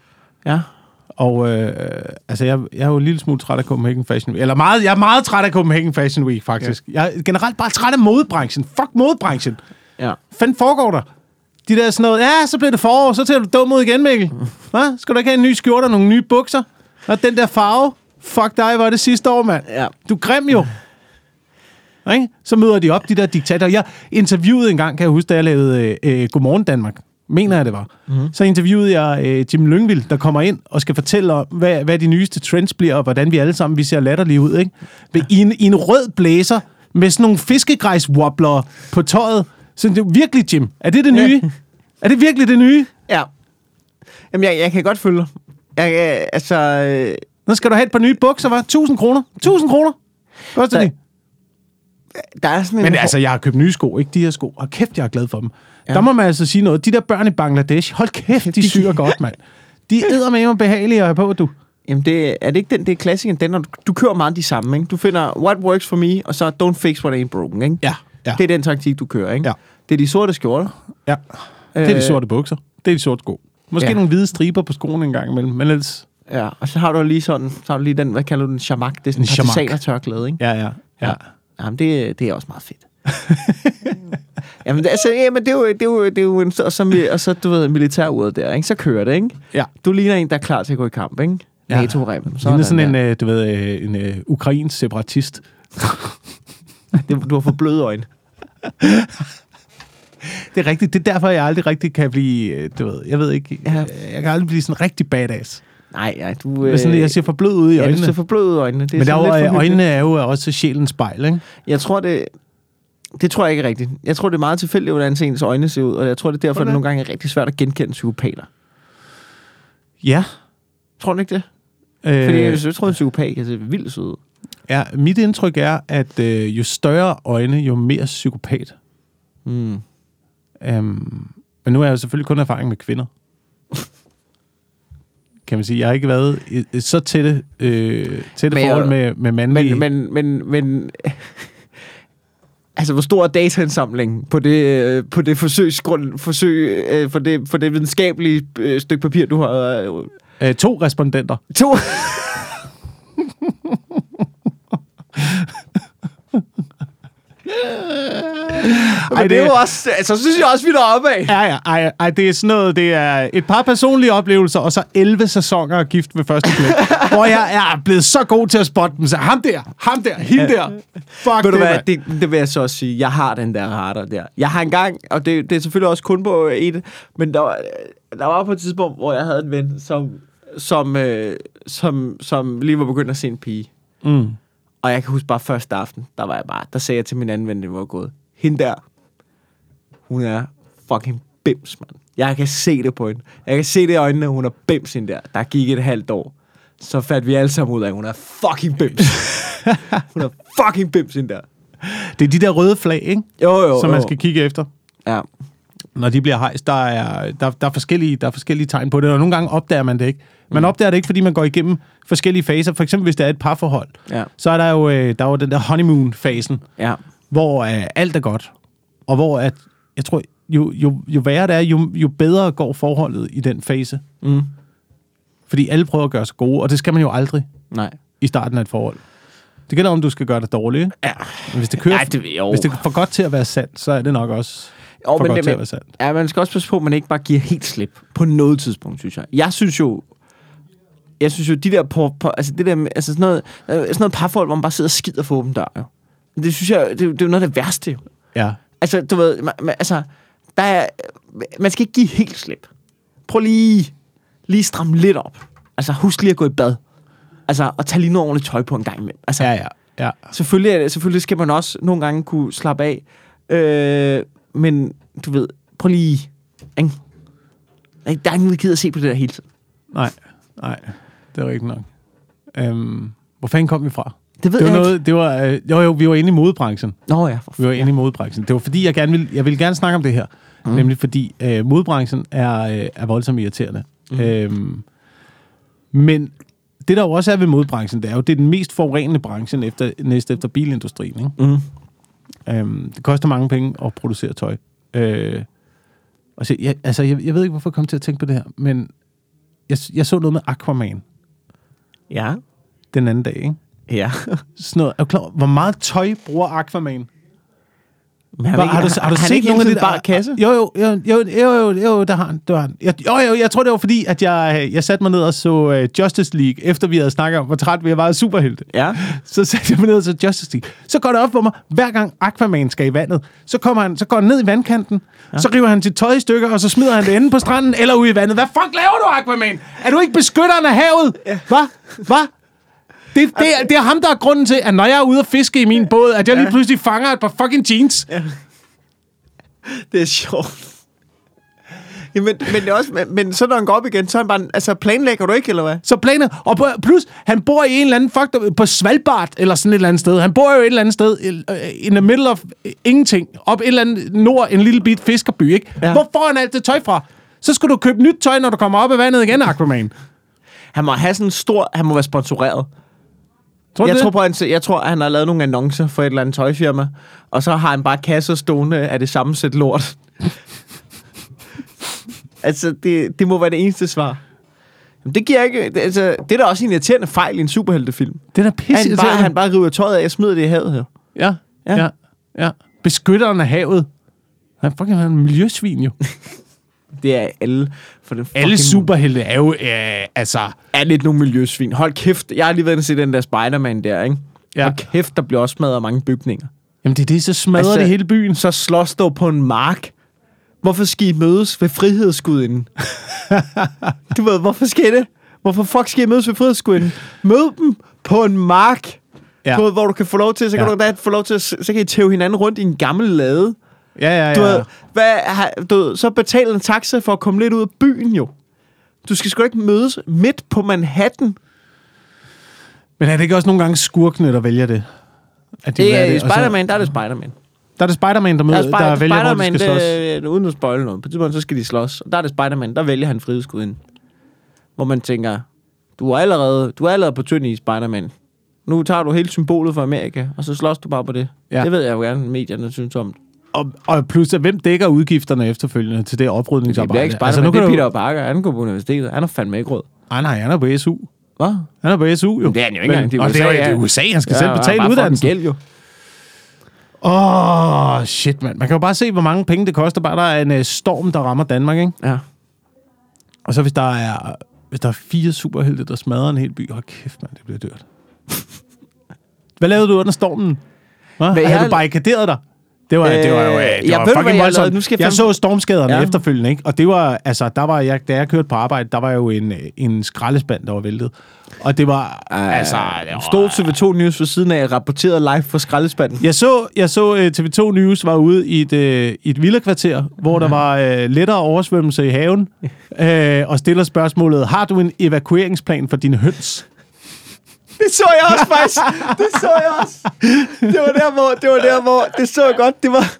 Ja. Og øh, altså, jeg, jeg er jo en lille smule træt af Copenhagen Fashion Week. Eller meget, jeg er meget træt af Copenhagen Fashion Week, faktisk. Ja. Jeg er generelt bare træt af modebranchen. Fuck modebranchen. Ja. fanden foregår der? De der sådan noget, ja, så bliver det forår, så ser du dum ud igen, Mikkel. Hvad? Skal du ikke have en ny skjorte og nogle nye bukser? Og den der farve? Fuck dig, var det sidste år, mand. Ja. Du er grim jo. Ikke? Så møder de op, de der diktatorer. Jeg interviewede en gang, kan jeg huske, da jeg lavede øh, øh, Godmorgen Danmark. Mener jeg, det var. Mm. Så interviewede jeg øh, Jim Lyngvild, der kommer ind og skal fortælle om, hvad, hvad de nyeste trends bliver, og hvordan vi alle sammen vi ser latterlige ud. Ikke? I, en, I en rød blæser med sådan nogle fiskegræs-wobbler på tøjet. Så det er virkelig, Jim. Er det det nye? er det virkelig det nye? Ja. Jamen, jeg, jeg kan godt følge. Jeg, jeg, altså, øh, Nu skal du have et par nye bukser, var 1000 kroner. 1000 kroner. Koster Så- de. Der er sådan en... Men altså, jeg har købt nye sko, ikke de her sko. Og kæft, jeg er glad for dem. Ja. Der må man altså sige noget. De der børn i Bangladesh, hold kæft, de syr godt, mand. De æder med behagelige at have på, du. Jamen, det, er det ikke den, det er klassikeren, den, når du, du kører meget de samme, ikke? Du finder, what works for me, og så don't fix what ain't broken, ikke? Ja, ja. Det er den taktik, du kører, ikke? Ja. Det er de sorte skjorter. Ja. Det er de Øh, sorte bukser. Det er de sorte sko. Måske Ja. ja. nogle hvide striber på skoene en gang imellem, men ellers... Ja, og så har du lige sådan, så har du lige den, hvad kalder du den, shamak? Det er sådan En en partisanertørklæde, ikke? Ja, ja. ja. Jamen, det, det er også meget fedt. jamen, altså, jamen, det er jo, det er jo, det er jo en, og, så, og så, du ved, militæruret der, ikke? Så kører det, ikke? Ja. Du ligner en, der er klar til at gå i kamp, ikke? Ja. NATO-rem. Så er sådan en, øh, du ved, øh, en øh, ukrainsk separatist. Det, du har for bløde øjne. Det er rigtigt. Det er derfor, jeg aldrig rigtig kan blive, du ved, jeg ved ikke, ja. jeg kan aldrig blive sådan rigtig badass. Nej, nej, du... Øh, sådan, jeg ser for blød ud i ja, du øjnene. ser for blød ud i øjnene. Det er Men der er lidt øjnene er jo også sjælens spejl, ikke? Jeg tror, det... Det tror jeg ikke er rigtigt. Jeg tror, det er meget tilfældigt, hvordan ens øjne ser ud, og jeg tror, det er derfor, du det nogle gange er rigtig svært at genkende psykopater. Ja. Tror du ikke det? Øh, Fordi jeg, jeg tror, en psykopat kan se vildt sød ud. ja, mit indtryk er, at øh, jo større øjne, jo mere psykopat. Mm. Um, men nu har jeg jo selvfølgelig kun erfaring med kvinder. Kan man sige. Jeg har ikke været i så tætte, øh, tætte Men forhold med, med mandlige... Men, men, men, men altså, hvor stor er dataindsamlingen på det, øh, på det forsøgsgrund, forsøg, øh, for, det, for det videnskabelige øh, stykke papir, du har? Øh, øh, to respondenter. to. Ej, det er jo også, altså, så synes jeg også, vi er deroppe af. Ja, ja. Ej, ej, det er sådan noget, det er et par personlige oplevelser, og så 11 sæsoner af gift ved første blik, hvor jeg er blevet så god til at spotte dem. Så ham der, ham der, hende der. Fuck Ved du det, hvad, mand. det, det vil jeg så også sige. Jeg har den der radar der. Jeg har engang, og det, det er selvfølgelig også kun på et, men der var, der var på et tidspunkt, hvor jeg havde en ven, som, som, øh, som, som lige var begyndt at se en pige. Mm. Og jeg kan huske bare første aften, der var jeg bare, der sagde jeg til min anden ven, det var gået. Hende der, hun er fucking bims, mand. Jeg kan se det på hende. Jeg kan se det i øjnene, hun er bims hende der. Der gik et halvt år. Så fandt vi alle sammen ud af, at hun er fucking bims. hun er fucking bims hende der. Det er de der røde flag, ikke? Jo, jo, som man jo. skal kigge efter. Ja. Når de bliver hejst, der er, der, der, er forskellige, der er forskellige tegn på det, og nogle gange opdager man det ikke. Man opdager det ikke, fordi man går igennem forskellige faser. For eksempel, hvis det er et parforhold, Ja. så er der jo, øh, der er jo den der honeymoon-fasen, Ja. hvor øh, alt er godt. Og hvor, at, jeg tror, jo, jo, jo værre det er, jo, jo bedre går forholdet i den fase. Mm. Fordi alle prøver at gøre sig gode, og det skal man jo aldrig Nej. i starten af et forhold. Det gælder om, du skal gøre dig dårlig. ikke? Ja. Men hvis det kører, Ja, det- jo. hvis det er for godt til at være sandt, så er det nok også Jo, for men godt det, til at være sandt. ja, man skal også passe på, at man ikke bare giver helt slip på noget tidspunkt, synes jeg. Jeg synes jo, jeg synes jo, de der på, på altså det der, med- altså sådan noget, øh, sådan noget parforhold, hvor man bare sidder og skider for åben dør, jo. Det synes jeg, det, er det er jo noget af det værste, jo. Ja. Altså, du ved, man, man, altså, der er, man skal ikke give helt slip. Prøv lige, lige stramme lidt op. Altså, husk lige at gå i bad. Altså, og tage lige noget ordentligt tøj på en gang imellem. Altså, Ja, ja. ja. Selvfølgelig, selvfølgelig skal man også nogle gange kunne slappe af. Øh, men du ved, prøv lige... Ikke? Der er ingen, der gider at se på det der hele tiden. Nej, nej. Det er rigtigt nok. Øhm, hvor fanden kom vi fra? Det ved Det var jeg noget, det var, øh, jo, jo, vi var inde i modebranchen. ikke. Nå ja, for Vi var inde i modebranchen. Det var fordi, jeg gerne vil, jeg vil gerne snakke om det her. Mm. Nemlig fordi øh, modebranchen er, øh, er voldsomt irriterende. Mm. Øhm, men det, der jo også er ved modebranchen, det er jo, det er den mest forurenende branchen efter, næst efter bilindustrien. Ikke? Mm. Øhm, det koster mange penge at producere tøj. Øh, og så, jeg, altså, jeg, jeg ved ikke, hvorfor jeg kom til at tænke på det her, men jeg, jeg så noget med Aquaman Ja. den anden dag. Ikke? Ja. Sådan noget. Er du klar, hvor meget tøj bruger Aquaman? Men han, Hva, ikke, har du, har du han set ikke nogle af bare kasse? Jo, jo, jo, jo, jo, jo, jo der har han. Der har han. Jeg, jo, jo, jeg tror, det var fordi, at jeg, jeg satte mig ned og så uh, Justice League, efter vi havde snakket om, hvor træt vi har været af superhelte. Ja. Så satte jeg mig ned og så Justice League. Så går det op for mig, hver gang Aquaman skal i vandet, så, kommer han, så går han ned i vandkanten, ja. så river han sit tøj i stykker, og så smider han det inde på stranden eller ude i vandet. Hvad fuck laver du, Aquaman? Er du ikke beskytteren af havet? Hvad? Hvad? Det, det, er, det er ham, der er grunden til, at når jeg er ude og fiske i min båd, at jeg lige pludselig fanger et par fucking jeans. Det er sjovt. Jamen, men, det er også, men, men så når han går op igen, så er han bare, altså planlægger du ikke, eller hvad? Så planer, og på- plus, han bor i en eller anden fuck på Svalbard, eller sådan et eller andet sted. Han bor jo et eller andet sted, øh, in the middle of ingenting, op et eller andet nord, en lille bit fiskerby, ikke? Ja. Ja. Hvor får han alt det tøj fra? Så skal du købe nyt tøj, når du kommer op af vandet igen, Aquaman. Han må have sådan en stor, han må være sponsoreret. Tror Jeg det? tror, på, han, jeg tror, han har lavet nogle annoncer for et eller andet tøjfirma, og så har han bare kasser stående af det samme sæt lort. altså, det, det må være det eneste svar. Jamen, det giver ikke... Det, altså, det er da også en irriterende fejl i en superheltefilm. det er da pisse Han bare, han bare river tøjet af og smider det i havet her. Ja, ja, Ja. ja. Beskytteren af havet. Han er fucking er en miljøsvin jo. Det er alle for den Alle superhelte er jo, øh, altså... er lidt nogle miljøsvin. Hold kæft, jeg har lige været og se den der Spider-Man der, ikke? Ja. Hold kæft, der bliver også smadret mange bygninger. Jamen det er det, så smadrer altså, det hele byen. Så slås dog på en mark. Hvorfor skal I mødes ved frihedsgudinden? du ved, hvorfor skal det? Hvorfor fuck skal I mødes ved frihedsgudinden? Mød dem på en mark. Ja. Ved, hvor du kan få lov til, så kan Ja. du da få lov til, at- så kan I tæve hinanden rundt i en gammel lade. Ja, ja, Du ja. ved, hvad, du ved, så betal en taxa for at komme lidt ud af byen jo. Du skal sgu ikke mødes midt på Manhattan. Men er det ikke også nogle gange skurkene, der vælger det? At de Det er, så- Spider-Man, der er det Spider-Man. Der er det Spider-Man, der, Der er, møder, Spider- der vælger, hvor de Spider-Man, skal slås. det, uden at spoil noget. På et tidspunkt, så skal de slås. Og der er det Spider-Man, der vælger han frihedsguden. Hvor man tænker, du er allerede, du er allerede på tynd i Spider-Man. Nu tager du hele symbolet for Amerika, og så slås du bare på det. Ja. Det ved jeg jo gerne, medierne synes om. Og, og plus, hvem dækker udgifterne efterfølgende til det Det oprydningsarbejde? bliver ikke Spider-Man, altså, nu det er du... Peter Parker. Han går på universitetet. Han har fandme ikke råd. Nej, nej, han er på SU. Hvad? Han er på SU, jo. Men det er han jo ikke engang. Det er og det er, USA, jo- det er ja. USA, han skal selv han betale uddannelsen. Gæld, jo. Åh, oh, shit, mand. Man kan jo bare se, hvor mange penge det koster, bare der er en uh, storm, der rammer Danmark, ikke? Ja. Og så hvis der er, hvis der er fire superhelte, der smadrer en hel by, hold kæft, mand, det bliver dyrt. Hvad lavede du under stormen? Hva? Hvad Har jeg- du barrikaderet dig? Det var, det var jo Øh, det jeg var ved, fucking jeg voldsomt. lavede. Nu skal jeg jeg så stormskaderne Ja. efterfølgende, ikke? Og det var, altså, der var jeg, da jeg kørte på arbejde, der var jo en, en skraldespand, der var væltet. Og det var, Uh, altså... det var- stod TV2 News ved siden af, rapporteret live fra skraldespanden. Jeg så, jeg så uh, TV2 News var ude i et, uh, i et villakvarter, hvor der var uh, lettere oversvømmelse i haven, uh, og stiller spørgsmålet, har du en evakueringsplan for dine høns? Det så jeg også faktisk. Det så jeg også. Det var der, hvor, det var der, hvor, det så jeg godt, det var,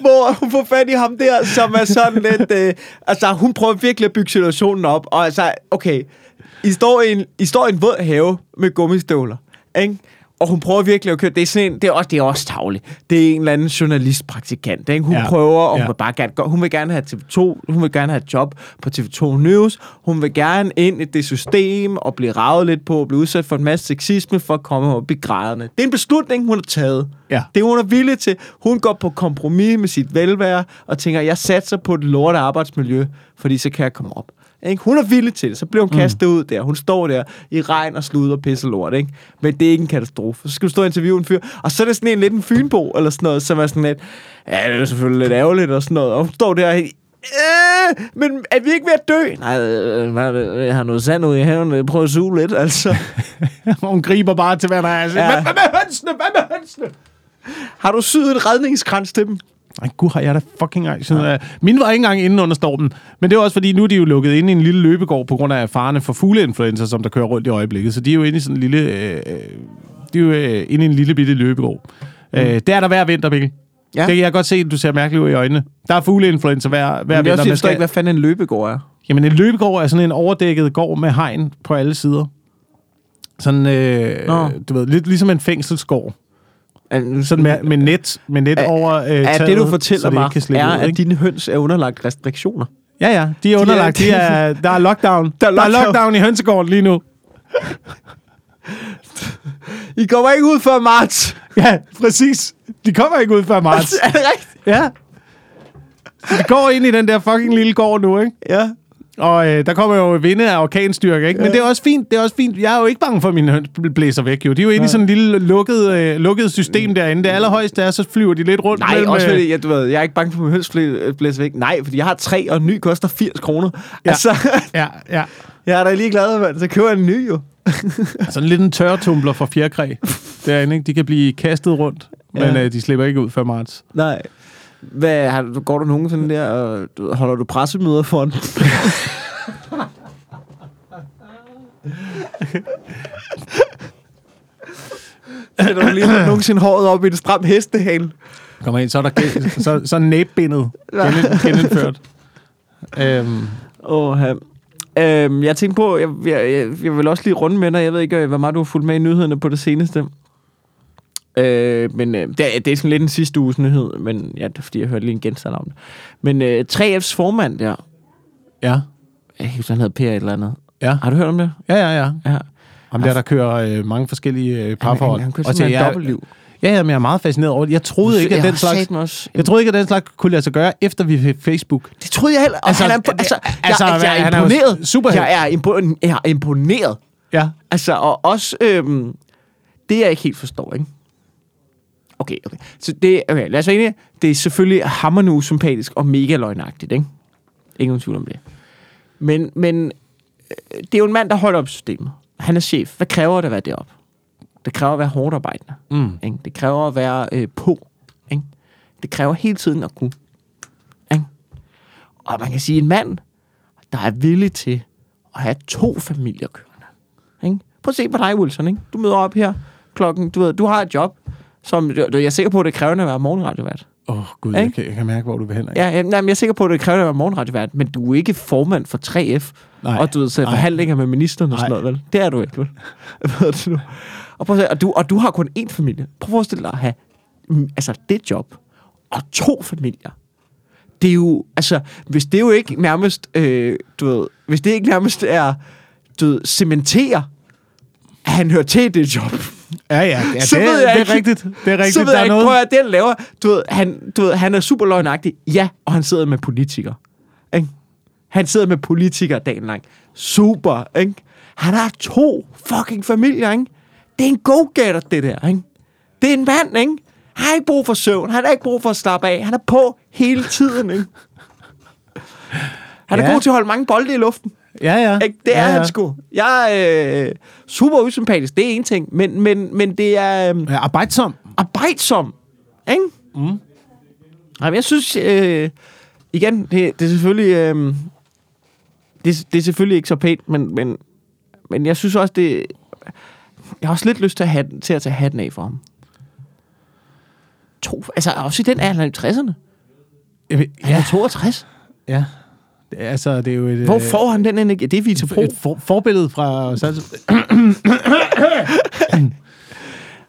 hvor hun får fat i ham der, som er sådan lidt, øh, altså hun prøver virkelig at bygge situationen op, og altså, okay, I står i en, I står i en våd have med gummistøvler, ikke? Og hun prøver virkelig at køre, det er sådan en, det er også, det er også tavligt. Det er en eller anden journalistpraktikant, ikke? Hun Ja. prøver, og hun, Ja. vil bare gerne, hun vil gerne have TV2, hun vil gerne have et job på TV2 News, hun vil gerne ind i det system og blive ravet lidt på og blive udsat for en masse sexisme for at komme op i graderne. Det er en beslutning, hun har taget. Ja. Det hun er villig til. Hun går på kompromis med sit velvære og tænker, jeg satser på et lorte arbejdsmiljø, fordi så kan jeg komme op. Ikke? Hun er villig til det. Så bliver hun kastet ud der. Hun står der i regn og slud og pisse lort. Ikke? Men det er ikke en katastrofe. Så skal du stå og interviewe en fyr. Og så er det sådan en lidt en fynbo, eller sådan noget, som er sådan lidt, ja, det er selvfølgelig lidt ærgerligt og sådan noget. Og hun står der øh, men er vi ikke ved at dø? Nej, øh, jeg har noget sand ude i haven. Jeg prøver at suge lidt, altså. Hun griber bare til, hvad der er. Ja. Hvad, hvad med hønsene? Hvad med hønsene? Har du syet et redningskrans til dem? Ej, gud, har jeg da fucking ej. Sådan, ja. Mine var ikke engang inde under stormen. Men det er også fordi, nu er de jo lukket inde i en lille løbegård på grund af farerne for fugleinfluenza, som der kører rundt i øjeblikket. Så de er jo inde i sådan en lille... Øh, de er jo øh, inde i en lille bitte løbegård. Mm. Øh, det er der hver vinter, Mikkel. Ja. Det kan jeg godt se, at du ser mærkeligt ud i øjnene. Der er fugleinfluenza hver, hver Men er vinter. også, jeg forstår skal- ikke, hvad fanden en løbegård er. Jamen, en løbegård er sådan en overdækket gård med hegn på alle sider. Sådan, øh, Nå. du ved, lidt ligesom en fængselsgård. Er, Sådan med, med net, med net Er- over øh, er taget, det, du fortæller mig, ikke kan slippe er, ud, at dine høns er underlagt restriktioner? Ja, ja, de er underlagt. De er, der er lockdown. Der er lockdown, der er lockdown i hønsegården lige nu. I kommer ikke ud før marts. Ja, præcis. De kommer ikke ud før marts. er det rigtigt? Ja. Så de går ind i den der fucking lille gård nu, ikke? Ja. Og øh, der kommer jo vinde af orkanstyrke, ikke? Men det er også fint, det er også fint. Jeg er jo ikke bange for, at mine høns blæser væk, jo. De er jo inde i sådan en lille lukket, øh, lukket system derinde. Det allerhøjeste er, så flyver de lidt rundt. Nej, mellem, også øh, fordi, jeg, du ved, jeg er ikke bange for, at min høns blæ- blæser væk. Nej, fordi jeg har tre, og en ny koster 80 kroner. Ja. Ja. Altså, Ja, ja. jeg er da lige glad, mand. Så køber jeg en ny, jo. Sådan lidt en tørretumbler for fjerkræ derinde, ikke? De kan blive kastet rundt, men Ja. øh, de slipper ikke ud før marts. Nej. Hvad, har, du- går du nogen sådan der, og du, holder du pressemøder for den? Sætter du lige nogensinde håret op i en stram hestehale? Kommer ind, så er, der, gen- så, så er næbbindet gen, genindført. øhm, Åh, øhm, jeg tænkte på, jeg, jeg, jeg, jeg vil også lige runde med dig. Jeg ved ikke, øh, hvor meget du har fulgt med i nyhederne på det seneste. Øh, men øh, det, er, det er sådan lidt en sidste uges nyhed, men ja, det er fordi, jeg hørte lige en genstand om det. Men øh, 3F's formand der, ja, jeg kan ikke huske, han hedder Per et eller andet. ja, Har du hørt om det? ja, ja, ja. Ja. Ham der, der kører øh, mange forskellige øh, parforhold. Han, han kører Og til simpelthen dobbeltliv. Ja, ja, men jeg er meget fascineret over det. Jeg troede ikke, at den slags... Også, Jeg troede ikke, at den slags kunne lade sig gøre, efter vi fik Facebook. det troede jeg heller. Altså, han er, det- altså, altså, jeg, jeg, han er er imponeret. superhelt. Jeg er, impo- jeg er imponeret. Ja. Altså, og også øhm, det, jeg ikke helt forstår, ikke? Okay, okay. Så det, okay, lad os være enige. Det er selvfølgelig hammerende usympatisk og mega løgnagtigt, ikke? Ingen tvivl om det. Men, men øh, det er jo en mand, der holder op systemet. Han er chef. Hvad kræver det at være deroppe? Det kræver at være hårdt arbejdende. Mm. Ikke? Det kræver at være øh, på. Ikke? Det kræver hele tiden at kunne. Ikke? Og man kan sige, en mand, der er villig til at have to familier kørende. Ikke? Prøv at se på dig, Wilson. Ikke? Du møder op her klokken, du ved, du har et job, som jeg er sikker på, at det er krævende at være morgenradiovært. Åh, oh, gud, jeg kan, jeg kan mærke, hvor du vil hen. Ja, ja, nej, men jeg er sikker på, at det krævende at være morgenradiovært, men du er ikke formand for 3F, Nej. og du ved, så Nej. forhandlinger med ministeren og sådan Nej. noget, vel? Det er du ikke, vel? Hvad det nu? Og, prøv at se, og, du, og du har kun én familie. Prøv at forestille dig at have mm, altså, det job og to familier. Det er jo, altså, hvis det jo ikke nærmest, øh, du ved, hvis det ikke nærmest er, du ved, cementerer, at han hører til det job, Ja, ja, ja Så det, ved jeg det er ikke- rigtigt. Det er rigtigt. så ved der jeg er ikke, noget. prøv at det han laver, du ved, han, du ved, han er super løgnagtig, ja, og han sidder med politikere. Ikke? Han sidder med politikere dagen lang. Super, ikke? Han har to fucking familier, ikke? Det er en go-getter, det der, ikke? Det er en mand, ikke? Han har ikke brug for søvn, han har ikke brug for at slappe af, han er på hele tiden, ikke? Han er Ja. god til at holde mange bolde i luften. Ja, ja. Ikke? Det er ja, ja, han sgu. Jeg er øh, super usympatisk, det er en ting, men, men, men det er... Øh, Ja, arbejdsom. arbejdsom. Ikke? Mm. Jamen, jeg synes, øh, igen, det, det er selvfølgelig... Øh, det, det er selvfølgelig ikke så pænt, men, men, men jeg synes også, det... Jeg har også lidt lyst til at, have, til at tage hatten af for ham. To, altså, også i den alder i 60'erne. Ja, Han er 62. ja. Er, altså, det er jo et, Hvor øh, får han den energi? Det er Vita Pro. et for, forbillede fra...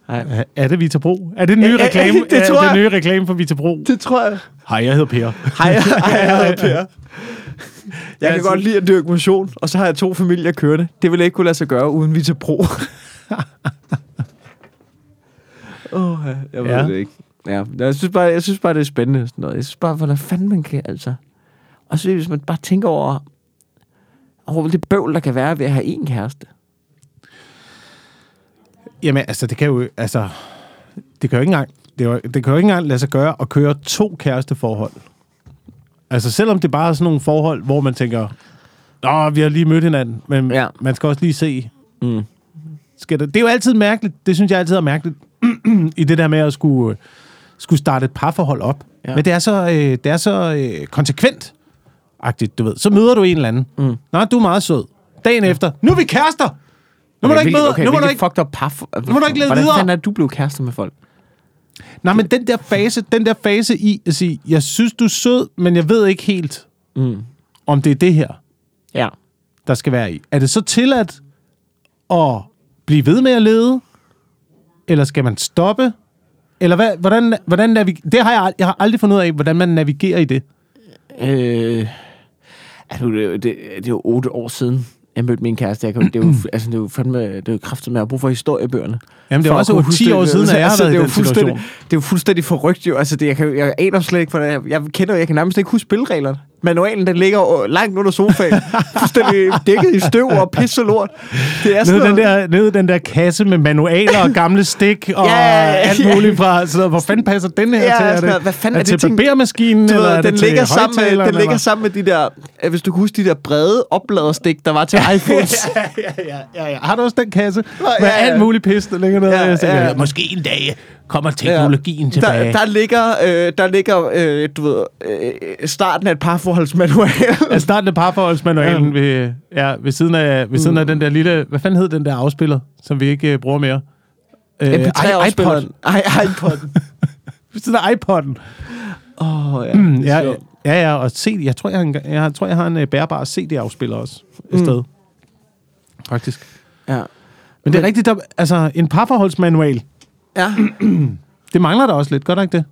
Nej. er det Vita Pro? Er det den nye reklame? det tror er jeg. det nye reklame for Vita Pro? Det tror jeg. Hej, jeg hedder Per. Hej, hej, jeg hedder Per. Jeg kan godt lide at dyrke motion, og så har jeg to familier kørende. Det ville jeg ikke kunne lade sig gøre uden Vita Pro. Oh, jeg ved ja. det ikke. Ja, jeg synes, bare, jeg synes bare, det er spændende. Sådan noget. Jeg synes bare, hvordan fanden man kan, altså. Og så hvis man bare tænker over, over det bøvl, der kan være ved at have én kæreste. Jamen, altså, det kan jo... Altså, det kan jo ikke engang... Det, jo, det kan jo ikke engang lade sig gøre at køre to kæresteforhold. Altså, selvom det bare er sådan nogle forhold, hvor man tænker, Nå, vi har lige mødt hinanden, men ja. Man skal også lige se, Mm. skal det, det er jo altid mærkeligt, det synes jeg altid er mærkeligt, i det der med at skulle, skulle starte et parforhold op. Ja. Men det er så, øh, det er så øh, konsekvent agtigt, du ved. Så møder du en eller anden. Mm. Nå, du er meget sød. Dagen ja. efter, nu er vi kærester! Nu må du ikke møde, okay, nu må du ikke, fucked up par... Nu må du ikke lede Hvordan videre. fanden er du blevet kærester med folk? Nej, men den der fase, den der fase i at sige, jeg synes, du er sød, men jeg ved ikke helt, Mm. om det er det her, Ja. der skal være i. Er det så tilladt at blive ved med at lede? Eller skal man stoppe? Eller hvad, hvordan, hvordan navig- det har jeg, jeg har aldrig fundet ud af, hvordan man navigerer i det. Øh, altså, det, er jo- det, det er jo otte år siden, jeg mødte min kæreste. Jeg kan, det, er jo, altså, det er jo fandme, det er jo kraftigt med at bruge for historiebøgerne. Jamen, det er For også kunne jo huske 10 det. år siden, at jeg har Altså, været det i er jo den situation. Det er jo fuldstændig forrygt jo. Altså, det, jeg, kan, jeg aner slet ikke, hvordan jeg, jeg kender, jeg kan nærmest ikke huske spilreglerne. Manualen, den ligger langt under sofaen. fuldstændig dækket i støv og pisse lort. Det er sådan Nede den, der, nede den der kasse med manualer og gamle stik og Ja, alt ja. muligt fra. Så hvor fanden passer den her Ja, til? Er sådan noget. Hvad fanden er er det det til ting- barbermaskinen, Du eller ved, er den det til ligger, sammen med, den ligger eller? sammen med de der, øh, hvis du kan huske de der brede opladerstik, der var til iPhones. ja, ja, ja, ja. Har du også den kasse? Nå, med ja, ja. alt muligt pis, der ligger nede? Ja, tænker, ja. Måske en dag, kommer teknologien Ja. tilbage. Der, der ligger, øh, der ligger øh, du ved, øh, starten af et parforholdsmanual. Af starten af parforholdsmanualen ja. ved, ja, ved, siden af, ved siden af den der lille... Hvad fanden hed den der afspiller, som vi ikke øh, bruger mere? Øh, i- MP3-afspilleren. iPod. Ej, iPod'en. Ved siden af iPod'en. Åh, oh, ja. Mm, det er ja, ja, ja, og CD, jeg tror, jeg har en, jeg, tror, jeg har en øh, bærbar CD-afspiller også et sted. Faktisk. ja. Men det er rigtigt, der, altså en parforholdsmanual, Ja. det mangler der også lidt, gør der ikke det?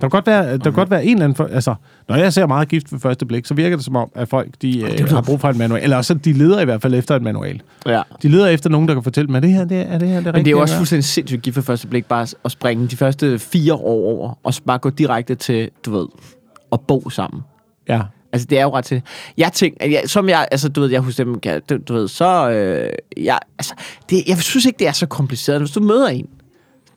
Der kan godt være, der kan godt være en eller anden... For, altså, når jeg ser meget gift ved første blik, så virker det som om, at folk de, øh, har brug for en manual. Eller også, de leder i hvert fald efter en manual. ja. De leder efter nogen, der kan fortælle dem, er det her, det er, det her, det er Men det er jo også fuldstændig sindssygt gift for første blik, bare at springe de første fire år over, og så bare gå direkte til, du ved, at bo sammen. Ja. Altså, det er jo ret til. Jeg tænker, jeg, som jeg, altså, du ved, jeg husker dem, du, du ved, så, øh, jeg, altså, det, jeg synes ikke, det er så kompliceret. Hvis du møder en,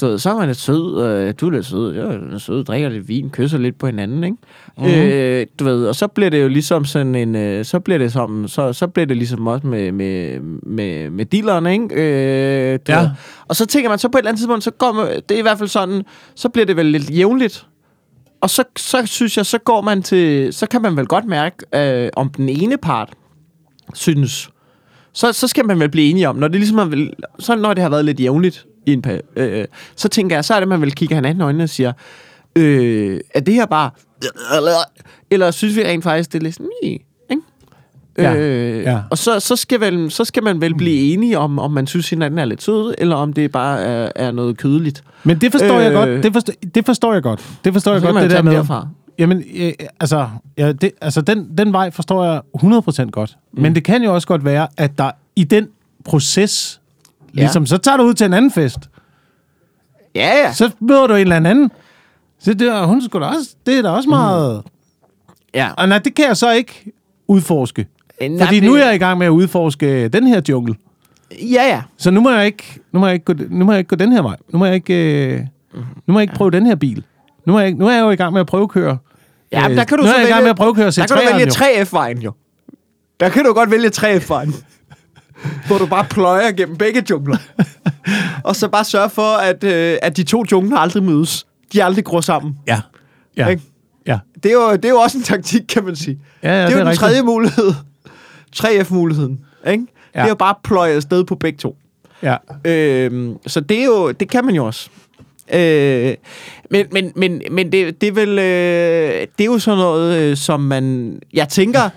du ved, så er man lidt sød, øh, du er lidt sød, jeg er lidt sød, drikker lidt vin, kysser lidt på hinanden, ikke? Mm. Øh, du ved, og så bliver det jo ligesom sådan en, øh, så bliver det som, så, så bliver det ligesom også med, med, med, med dealeren, ikke? Øh, Ja. ved. Og så tænker man, så på et eller andet tidspunkt, så går man, det er i hvert fald sådan, så bliver det vel lidt jævnligt, og så, så synes jeg, så går man til, så kan man vel godt mærke, øh, om den ene part synes, så, så skal man vel blive enige om, når det ligesom er vel, så når det har været lidt jævnligt i en øh, så tænker jeg, så er det, man vil kigge hinanden i øjnene og siger, øh, er det her bare, eller synes vi rent faktisk, det er lidt sådan, Ja, Øh, ja. Og så, så, skal vel, så skal man vel blive enige om, om man synes, hinanden er lidt sød, eller om det bare er, er noget kødeligt. Men det forstår øh, jeg godt. Det forstår, det forstår jeg godt. Det forstår jeg godt, det der med. derfra. Jamen, øh, altså, ja, det, altså den, den vej forstår jeg 100% godt. Mm. Men det kan jo også godt være, at der i den proces, Ja. ligesom, så tager du ud til en anden fest. Ja, ja. Så møder du en eller anden. Så det er, hun skulle da også, det er da også meget... Mm. ja. Og nej, det kan jeg så ikke udforske. Øh, nej, Fordi det- nu er jeg i gang med at udforske den her jungle. Ja, ja. Så nu må jeg ikke, nu må jeg ikke, gå, nu må jeg ikke gå den her vej. Nu må jeg ikke, øh, nu må jeg ikke prøve den her bil. Nu er, jeg, nu er jeg jo i gang med at prøve at køre. Ja, men der kan du nu så er jeg i gang vælge- med at prøve at køre Der kan du C3'eren vælge jo. 3F-vejen jo. Der kan du godt vælge 3F-vejen. hvor du bare pløjer gennem begge jungler. og så bare sørge for, at, øh, at de to jungler aldrig mødes. De aldrig gror sammen. Ja. Ja. Ikke? Ja. Det er, jo, det er jo også en taktik, kan man sige. Ja, ja, det er det jo er den rigtigt. tredje mulighed. 3F-muligheden. Ikke? Ja. Det er jo bare at pløje afsted på begge to. Ja. Øhm, så det er jo, det kan man jo også. Øh, men men, men, men det, det, er vel, øh, det er jo sådan noget, øh, som man... Jeg tænker...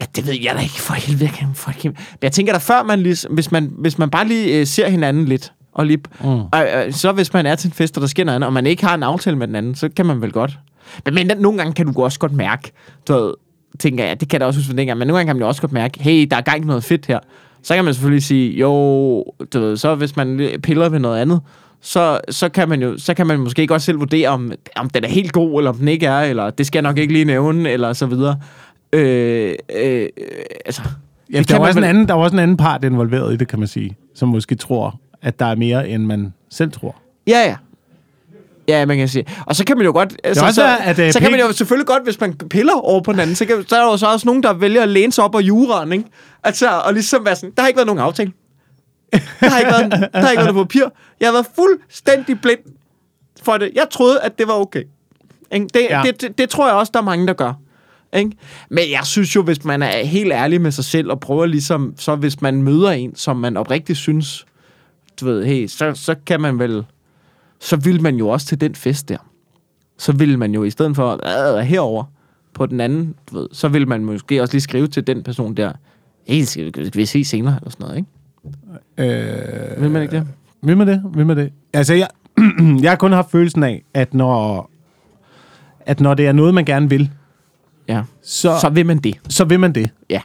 Ja, det ved jeg da ikke for helvede. Jeg kan, for helvede. Men jeg tænker da før, man lige, hvis, man, hvis man bare lige øh, ser hinanden lidt, og lige, mm. og, øh, så hvis man er til en fest, og der sker noget andet, og man ikke har en aftale med den anden, så kan man vel godt. Men, men nogle gange kan du også godt mærke, du ved, tænker jeg, det kan jeg da også huske fra dengang, men nogle gange kan man jo også godt mærke, hey, der er gang i noget fedt her. Så kan man selvfølgelig sige, jo, du ved, så hvis man piller ved noget andet, så, så, kan man jo, så kan man måske godt selv vurdere, om, om den er helt god, eller om den ikke er, eller det skal jeg nok ikke lige nævne, eller så videre. Øh, øh, altså, Ja, det der, er man også en anden, der er også en anden part involveret i det, kan man sige, som måske tror, at der er mere, end man selv tror. Ja, ja. Ja, man kan sige. Og så kan man jo godt... Altså, også så, at, øh, så kan man jo selvfølgelig godt, hvis man piller over på den anden, så, kan, så er der jo så også nogen, der vælger at læne sig op af juraen, ikke? Altså, og ligesom være sådan, der har ikke været nogen aftale. Der har ikke været, der har ikke været noget papir. Jeg har været fuldstændig blind for det. Jeg troede, at det var okay. Ikke? Det, ja. det, det, det tror jeg også, der er mange, der gør. Ikke? Men jeg synes jo, hvis man er helt ærlig med sig selv, og prøver ligesom, så hvis man møder en, som man oprigtigt synes, du ved, hey, så, så kan man vel, så vil man jo også til den fest der. Så vil man jo i stedet for at herover på den anden, du ved, så vil man måske også lige skrive til den person der, hey, skal vi, skal vi se senere, eller sådan noget, ikke? Øh, Vil man ikke det? Vil man det? Vil man det? Altså, jeg, jeg har kun haft følelsen af, at når, at når det er noget, man gerne vil, Ja. så, Så vil man det. så vil man det. Ja.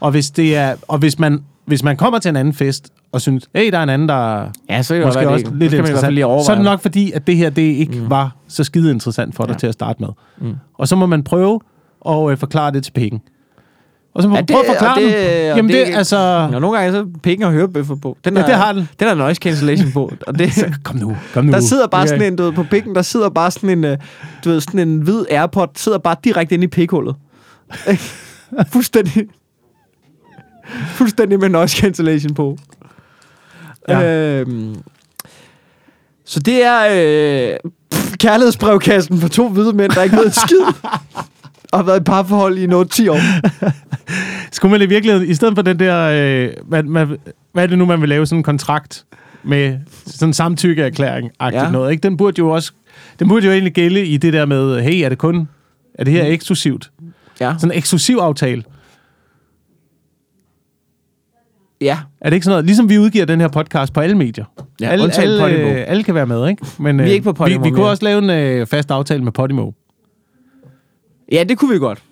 Og hvis, det er, og hvis, man, hvis man kommer til en anden fest, og synes, hey, der er en anden, der Ja, så kan det måske være, også det, lidt interessant, lige så er det nok fordi, at det her det ikke mm. var så skide interessant for dig Ja. til at starte med. Mm. Og så må man prøve at øh, forklare det til pikken. Og så må Ja, man prøve at forklare det, og Jamen det, altså... Ja, nogle gange så penge og hørebøffer på. Den Ja, er, det har den. Den er noise cancellation på. Og det, Kom nu, kom nu. der sidder bare Okay. sådan en, du ved, på pikken, der sidder bare sådan en, øh, du ved, sådan en hvid Airpod, sidder bare direkte ind i pikhullet. Fuldstændig. Fuldstændig med noise cancellation på. Ja. Øhm, Så det er øh, pff, kærlighedsbrevkassen for to hvide mænd, der ikke ved en skid. og har været i parforhold i noget 10 år. Skulle man i virkeligheden, i stedet for den der, øh, hvad, hvad, hvad er det nu, man vil lave sådan en kontrakt med sådan en samtykkeerklæring Ja. ja. noget, ikke? Den burde jo også, den burde jo egentlig gælde i det der med, hey, er det kun, er det her eksklusivt? Ja. Sådan en eksklusiv aftale. Ja. Er det ikke sådan noget? Ligesom vi udgiver den her podcast på alle medier. Ja, alle, alle, Podimo. øh, alle kan være med, ikke? Men, Vi er øh, ikke på Podimo Vi, vi kunne også lave en øh, fast aftale med Podimo. Ja, det kunne vi godt.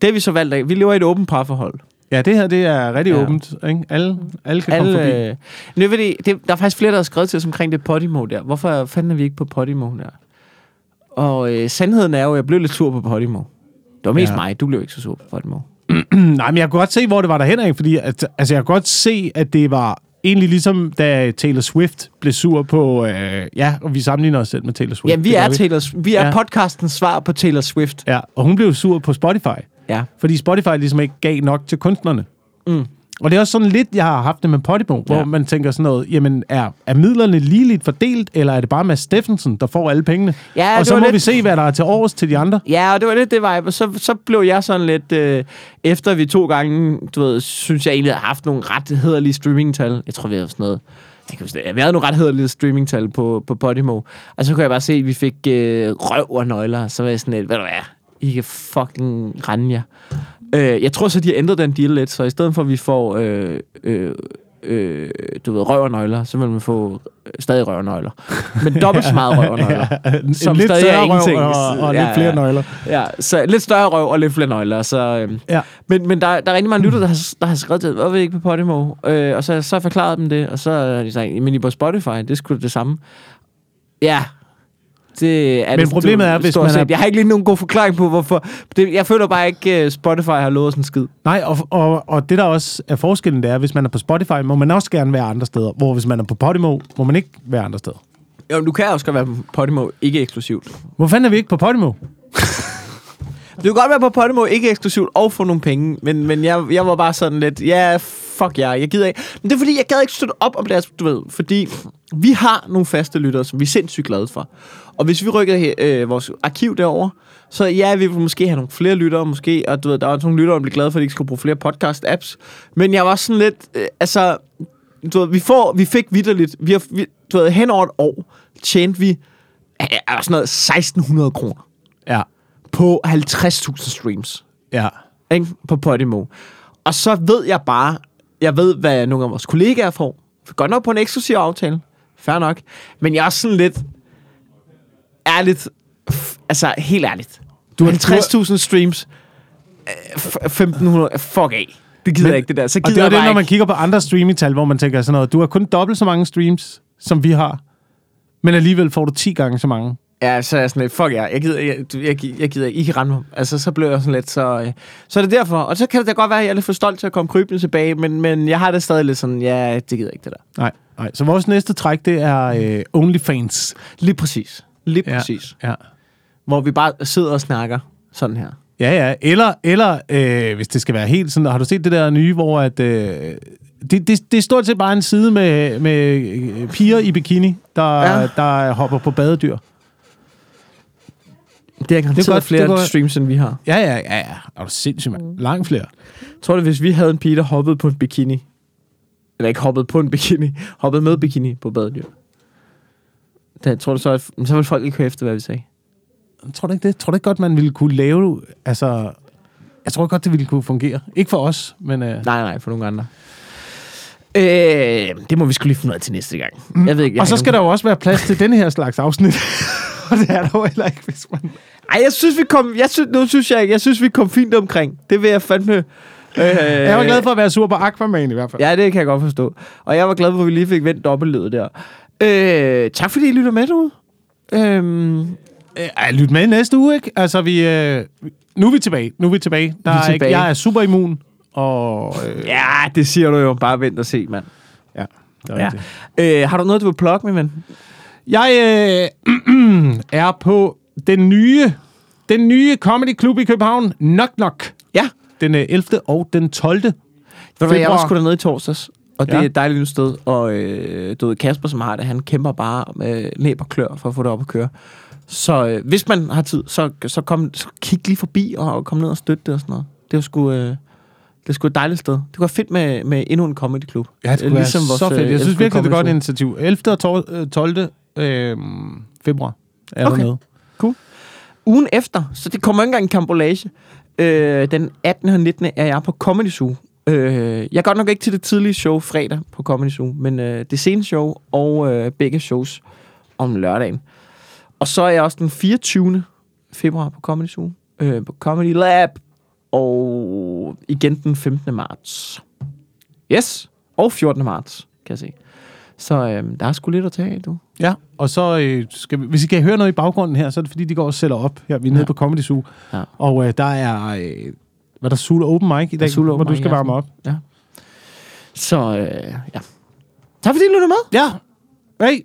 Det har vi så valgt af. Vi lever i et åbent parforhold. Ja, det her, det er rigtig Ja. åbent, ikke? Alle, alle kan komme forbi. Alle, øh, nu ved det, det, der er faktisk flere, der har skrevet til os omkring det Podimo der. Hvorfor fanden er vi ikke på Podimo der? Og øh, sandheden er jo, at jeg blev lidt sur på Podimo. Det var mest. Ja. mig. Du blev ikke så sur på Podimo. Nej, men jeg kunne godt se, hvor det var derhen af, fordi at, altså, jeg kunne godt se, at det var egentlig ligesom, da Taylor Swift blev sur på... Øh, ja, og vi sammenligner os selv med Taylor Swift. Ja, vi er, Taylor, vi er Ja. podcastens svar på Taylor Swift. Ja, og hun blev sur på Spotify, Ja. fordi Spotify ligesom ikke gav nok til kunstnerne. Mm. Og det er også sådan lidt, jeg har haft det med Podimo, hvor Ja. man tænker sådan noget, jamen er, er midlerne ligeligt fordelt, eller er det bare Mads Steffensen, der får alle pengene? Ja, og så må lidt- vi se, hvad der er til års til de andre. Ja, og det var lidt det vibe. Og så, så blev jeg sådan lidt... Øh, efter vi to gange, du ved, synes jeg egentlig har haft nogle ret hederlige streamingtal. Jeg tror, vi har sådan noget... Jeg det. Vi havde nogle ret hederlige streamingtal på, på Podimo. Og så kunne jeg bare se, at vi fik øh, røv og nøgler. Så var jeg sådan lidt, ved du hvad, I kan fucking rende jer. Øh, jeg tror så, de har ændret den deal lidt. Så i stedet for, at vi får... Øh, øh, øh, du ved, røv og nøgler, så vil man få øh, stadig røv og nøgler. Men dobbelt så meget røv og nøgler. en Som lidt stadig større røv og, og Ja, lidt flere ja. nøgler. Ja, så lidt større røv og lidt flere nøgler. Så, øhm, Ja. men, men der, der er rigtig mange lytter, der har, der har skrevet til, hvorfor vi ikke på Podimo? Øh, og så, så har jeg forklaret dem det, og så har de sagt, men I på Spotify, det er sgu da det samme. Ja, det er Men det, problemet er, hvis man er-. Jeg har ikke lige nogen god forklaring på, hvorfor. Det, jeg føler bare ikke, uh, Spotify har lovet sådan en skid. Nej, og, og, og det der også er forskellen, det er, hvis man er på Spotify, må man også gerne være andre steder. Hvor hvis man er på Podimo, må man ikke være andre steder. Jo, du kan også godt være på Podimo, ikke eksklusivt. Hvor fanden er vi ikke på Podimo? Du kan godt være på Podimo, ikke eksklusivt, og få nogle penge, men, men jeg, jeg var bare sådan lidt, ja, fuck jer, jeg gider ikke. Men det er fordi, jeg gad ikke støtte op om deres, du ved, fordi vi har nogle faste lyttere, som vi er sindssygt glade for. Og hvis vi rykker øh, vores arkiv derover, så ja, vi vil måske have nogle flere lyttere, måske, og du ved, der er også nogle lyttere, der bliver glade for, at de ikke skal bruge flere podcast-apps. Men jeg var sådan lidt, øh, altså, du ved, vi, får, vi fik vidderligt, vi har, vi, du ved, hen over et år, tjente vi øh, sådan noget 1600 kroner Ja. på 50.000 streams Ja. ikke? på Podimo. Og så ved jeg bare, jeg ved, hvad nogle af vores kollegaer får. Godt nok på en eksklusiv aftale. Fair nok. Men jeg er sådan lidt ærligt, altså helt ærligt. Du har 50.000 streams, øh, f- 1.500, fuck af. Det gider Men- jeg ikke, det der. Så Og gider det er det, når man kigger på andre streaming-tal, hvor man tænker sådan noget, du har kun dobbelt så mange streams, som vi har, men alligevel får du 10 gange så mange. Ja, så er jeg sådan lidt, fuck jer, jeg gider, jeg, jeg, jeg, gider, I kan rende mig. Altså, så blev jeg sådan lidt, så, øh, så er det derfor. Og så kan det da godt være, at jeg er lidt for stolt til at komme krybende tilbage, men, men jeg har det stadig lidt sådan, ja, det gider jeg ikke det der. Nej, nej. Så vores næste træk, det er øh, OnlyFans. Lige præcis. Lige Ja. præcis. Ja. Hvor vi bare sidder og snakker sådan her. Ja, ja. Eller, eller øh, hvis det skal være helt sådan, har du set det der nye, hvor at, øh, det, det, det er stort set bare en side med, med øh, piger i bikini, der, ja. der hopper på badedyr. Det er garanteret godt, godt, flere det godt. streams, end vi har. Ja, ja, ja, ja. Er du sindssygt, mand. Langt flere. Tror du, hvis vi havde en pige, der hoppede på en bikini, eller ikke hoppede på en bikini, hoppede med bikini på badedyr, da, tror du så, at, så ville folk ikke høre efter, hvad vi sagde? Tror du ikke det? Tror du ikke godt, man ville kunne lave... Altså, jeg tror godt, det ville kunne fungere. Ikke for os, men... Øh, Nej, nej, for nogle andre. Øh, det må vi skulle lige finde ud af til næste gang. Mm. Jeg ved ikke, jeg og så skal der jo også være plads til denne her slags afsnit. og det er der jo heller ikke, hvis man... Ej, jeg synes, vi kom, jeg synes, nu synes jeg, jeg synes, vi kom fint omkring. Det vil jeg fandme... Øh, Jeg var glad for at være sur på Aquaman i hvert fald. Ja, det kan jeg godt forstå. Og jeg var glad for, at vi lige fik vendt dobbeltledet der. Øh, tak fordi I lytter med derude. Øhm, Ja, lyt med næste uge, ikke? Altså, vi... Øh, nu er vi tilbage. Nu er vi tilbage. Der Vi er er Ikke, tilbage. jeg er super immun. Og... Øh, ja, det siger du jo. Bare vent og se, mand. ja, det er Ja. Øh, har du noget, du vil plukke, min ven? Jeg øh, er på den nye, den nye Comedy Club i København, Knock Knock. Ja. Den øh, 11. og den 12. Ved du hvad, jeg var sgu dernede i torsdags. og det Ja. er et dejligt nyt sted. Og øh, du ved, Kasper, som har det, han kæmper bare med næb og klør for at få det op at køre. Så øh, hvis man har tid, så, så, kom, så kig lige forbi og, og kom ned og støtte det og sådan noget. Det er sgu, øh, det er sgu et dejligt sted. Det kunne være fedt med, med endnu en comedy klub. Ja, det skulle Øh, ligesom være så fedt. øh, Jeg synes elskede virkelig, det er et godt initiativ. 11. og tol- øh, 12. Øh, februar er Okay. der noget. Ugen efter, så det kommer ikke engang en kambolage. Øh, den 18. og 19. er jeg på Comedy Zoo. Øh, jeg går nok ikke til det tidlige show fredag på Comedy Zoo, men øh, det sene show og øh, begge shows om lørdagen. Og så er jeg også den 24. februar på Comedy Zoo, øh, på Comedy Lab, og igen den 15. marts. Yes, og 14. marts, kan jeg se. Så øh, der er sgu lidt at tage af, du. Ja, og så øh, skal vi, hvis I kan høre noget i baggrunden her, så er det fordi, de går og sætter op her. Vi er nede Ja. på Comedy Zoo. Ja. Og øh, der er, øh, hvad er der, Sula Open Mic i dag, Zulu hvor du skal varme op. aften. Så øh, ja. Tak fordi du lyttede med. Ja. Hey,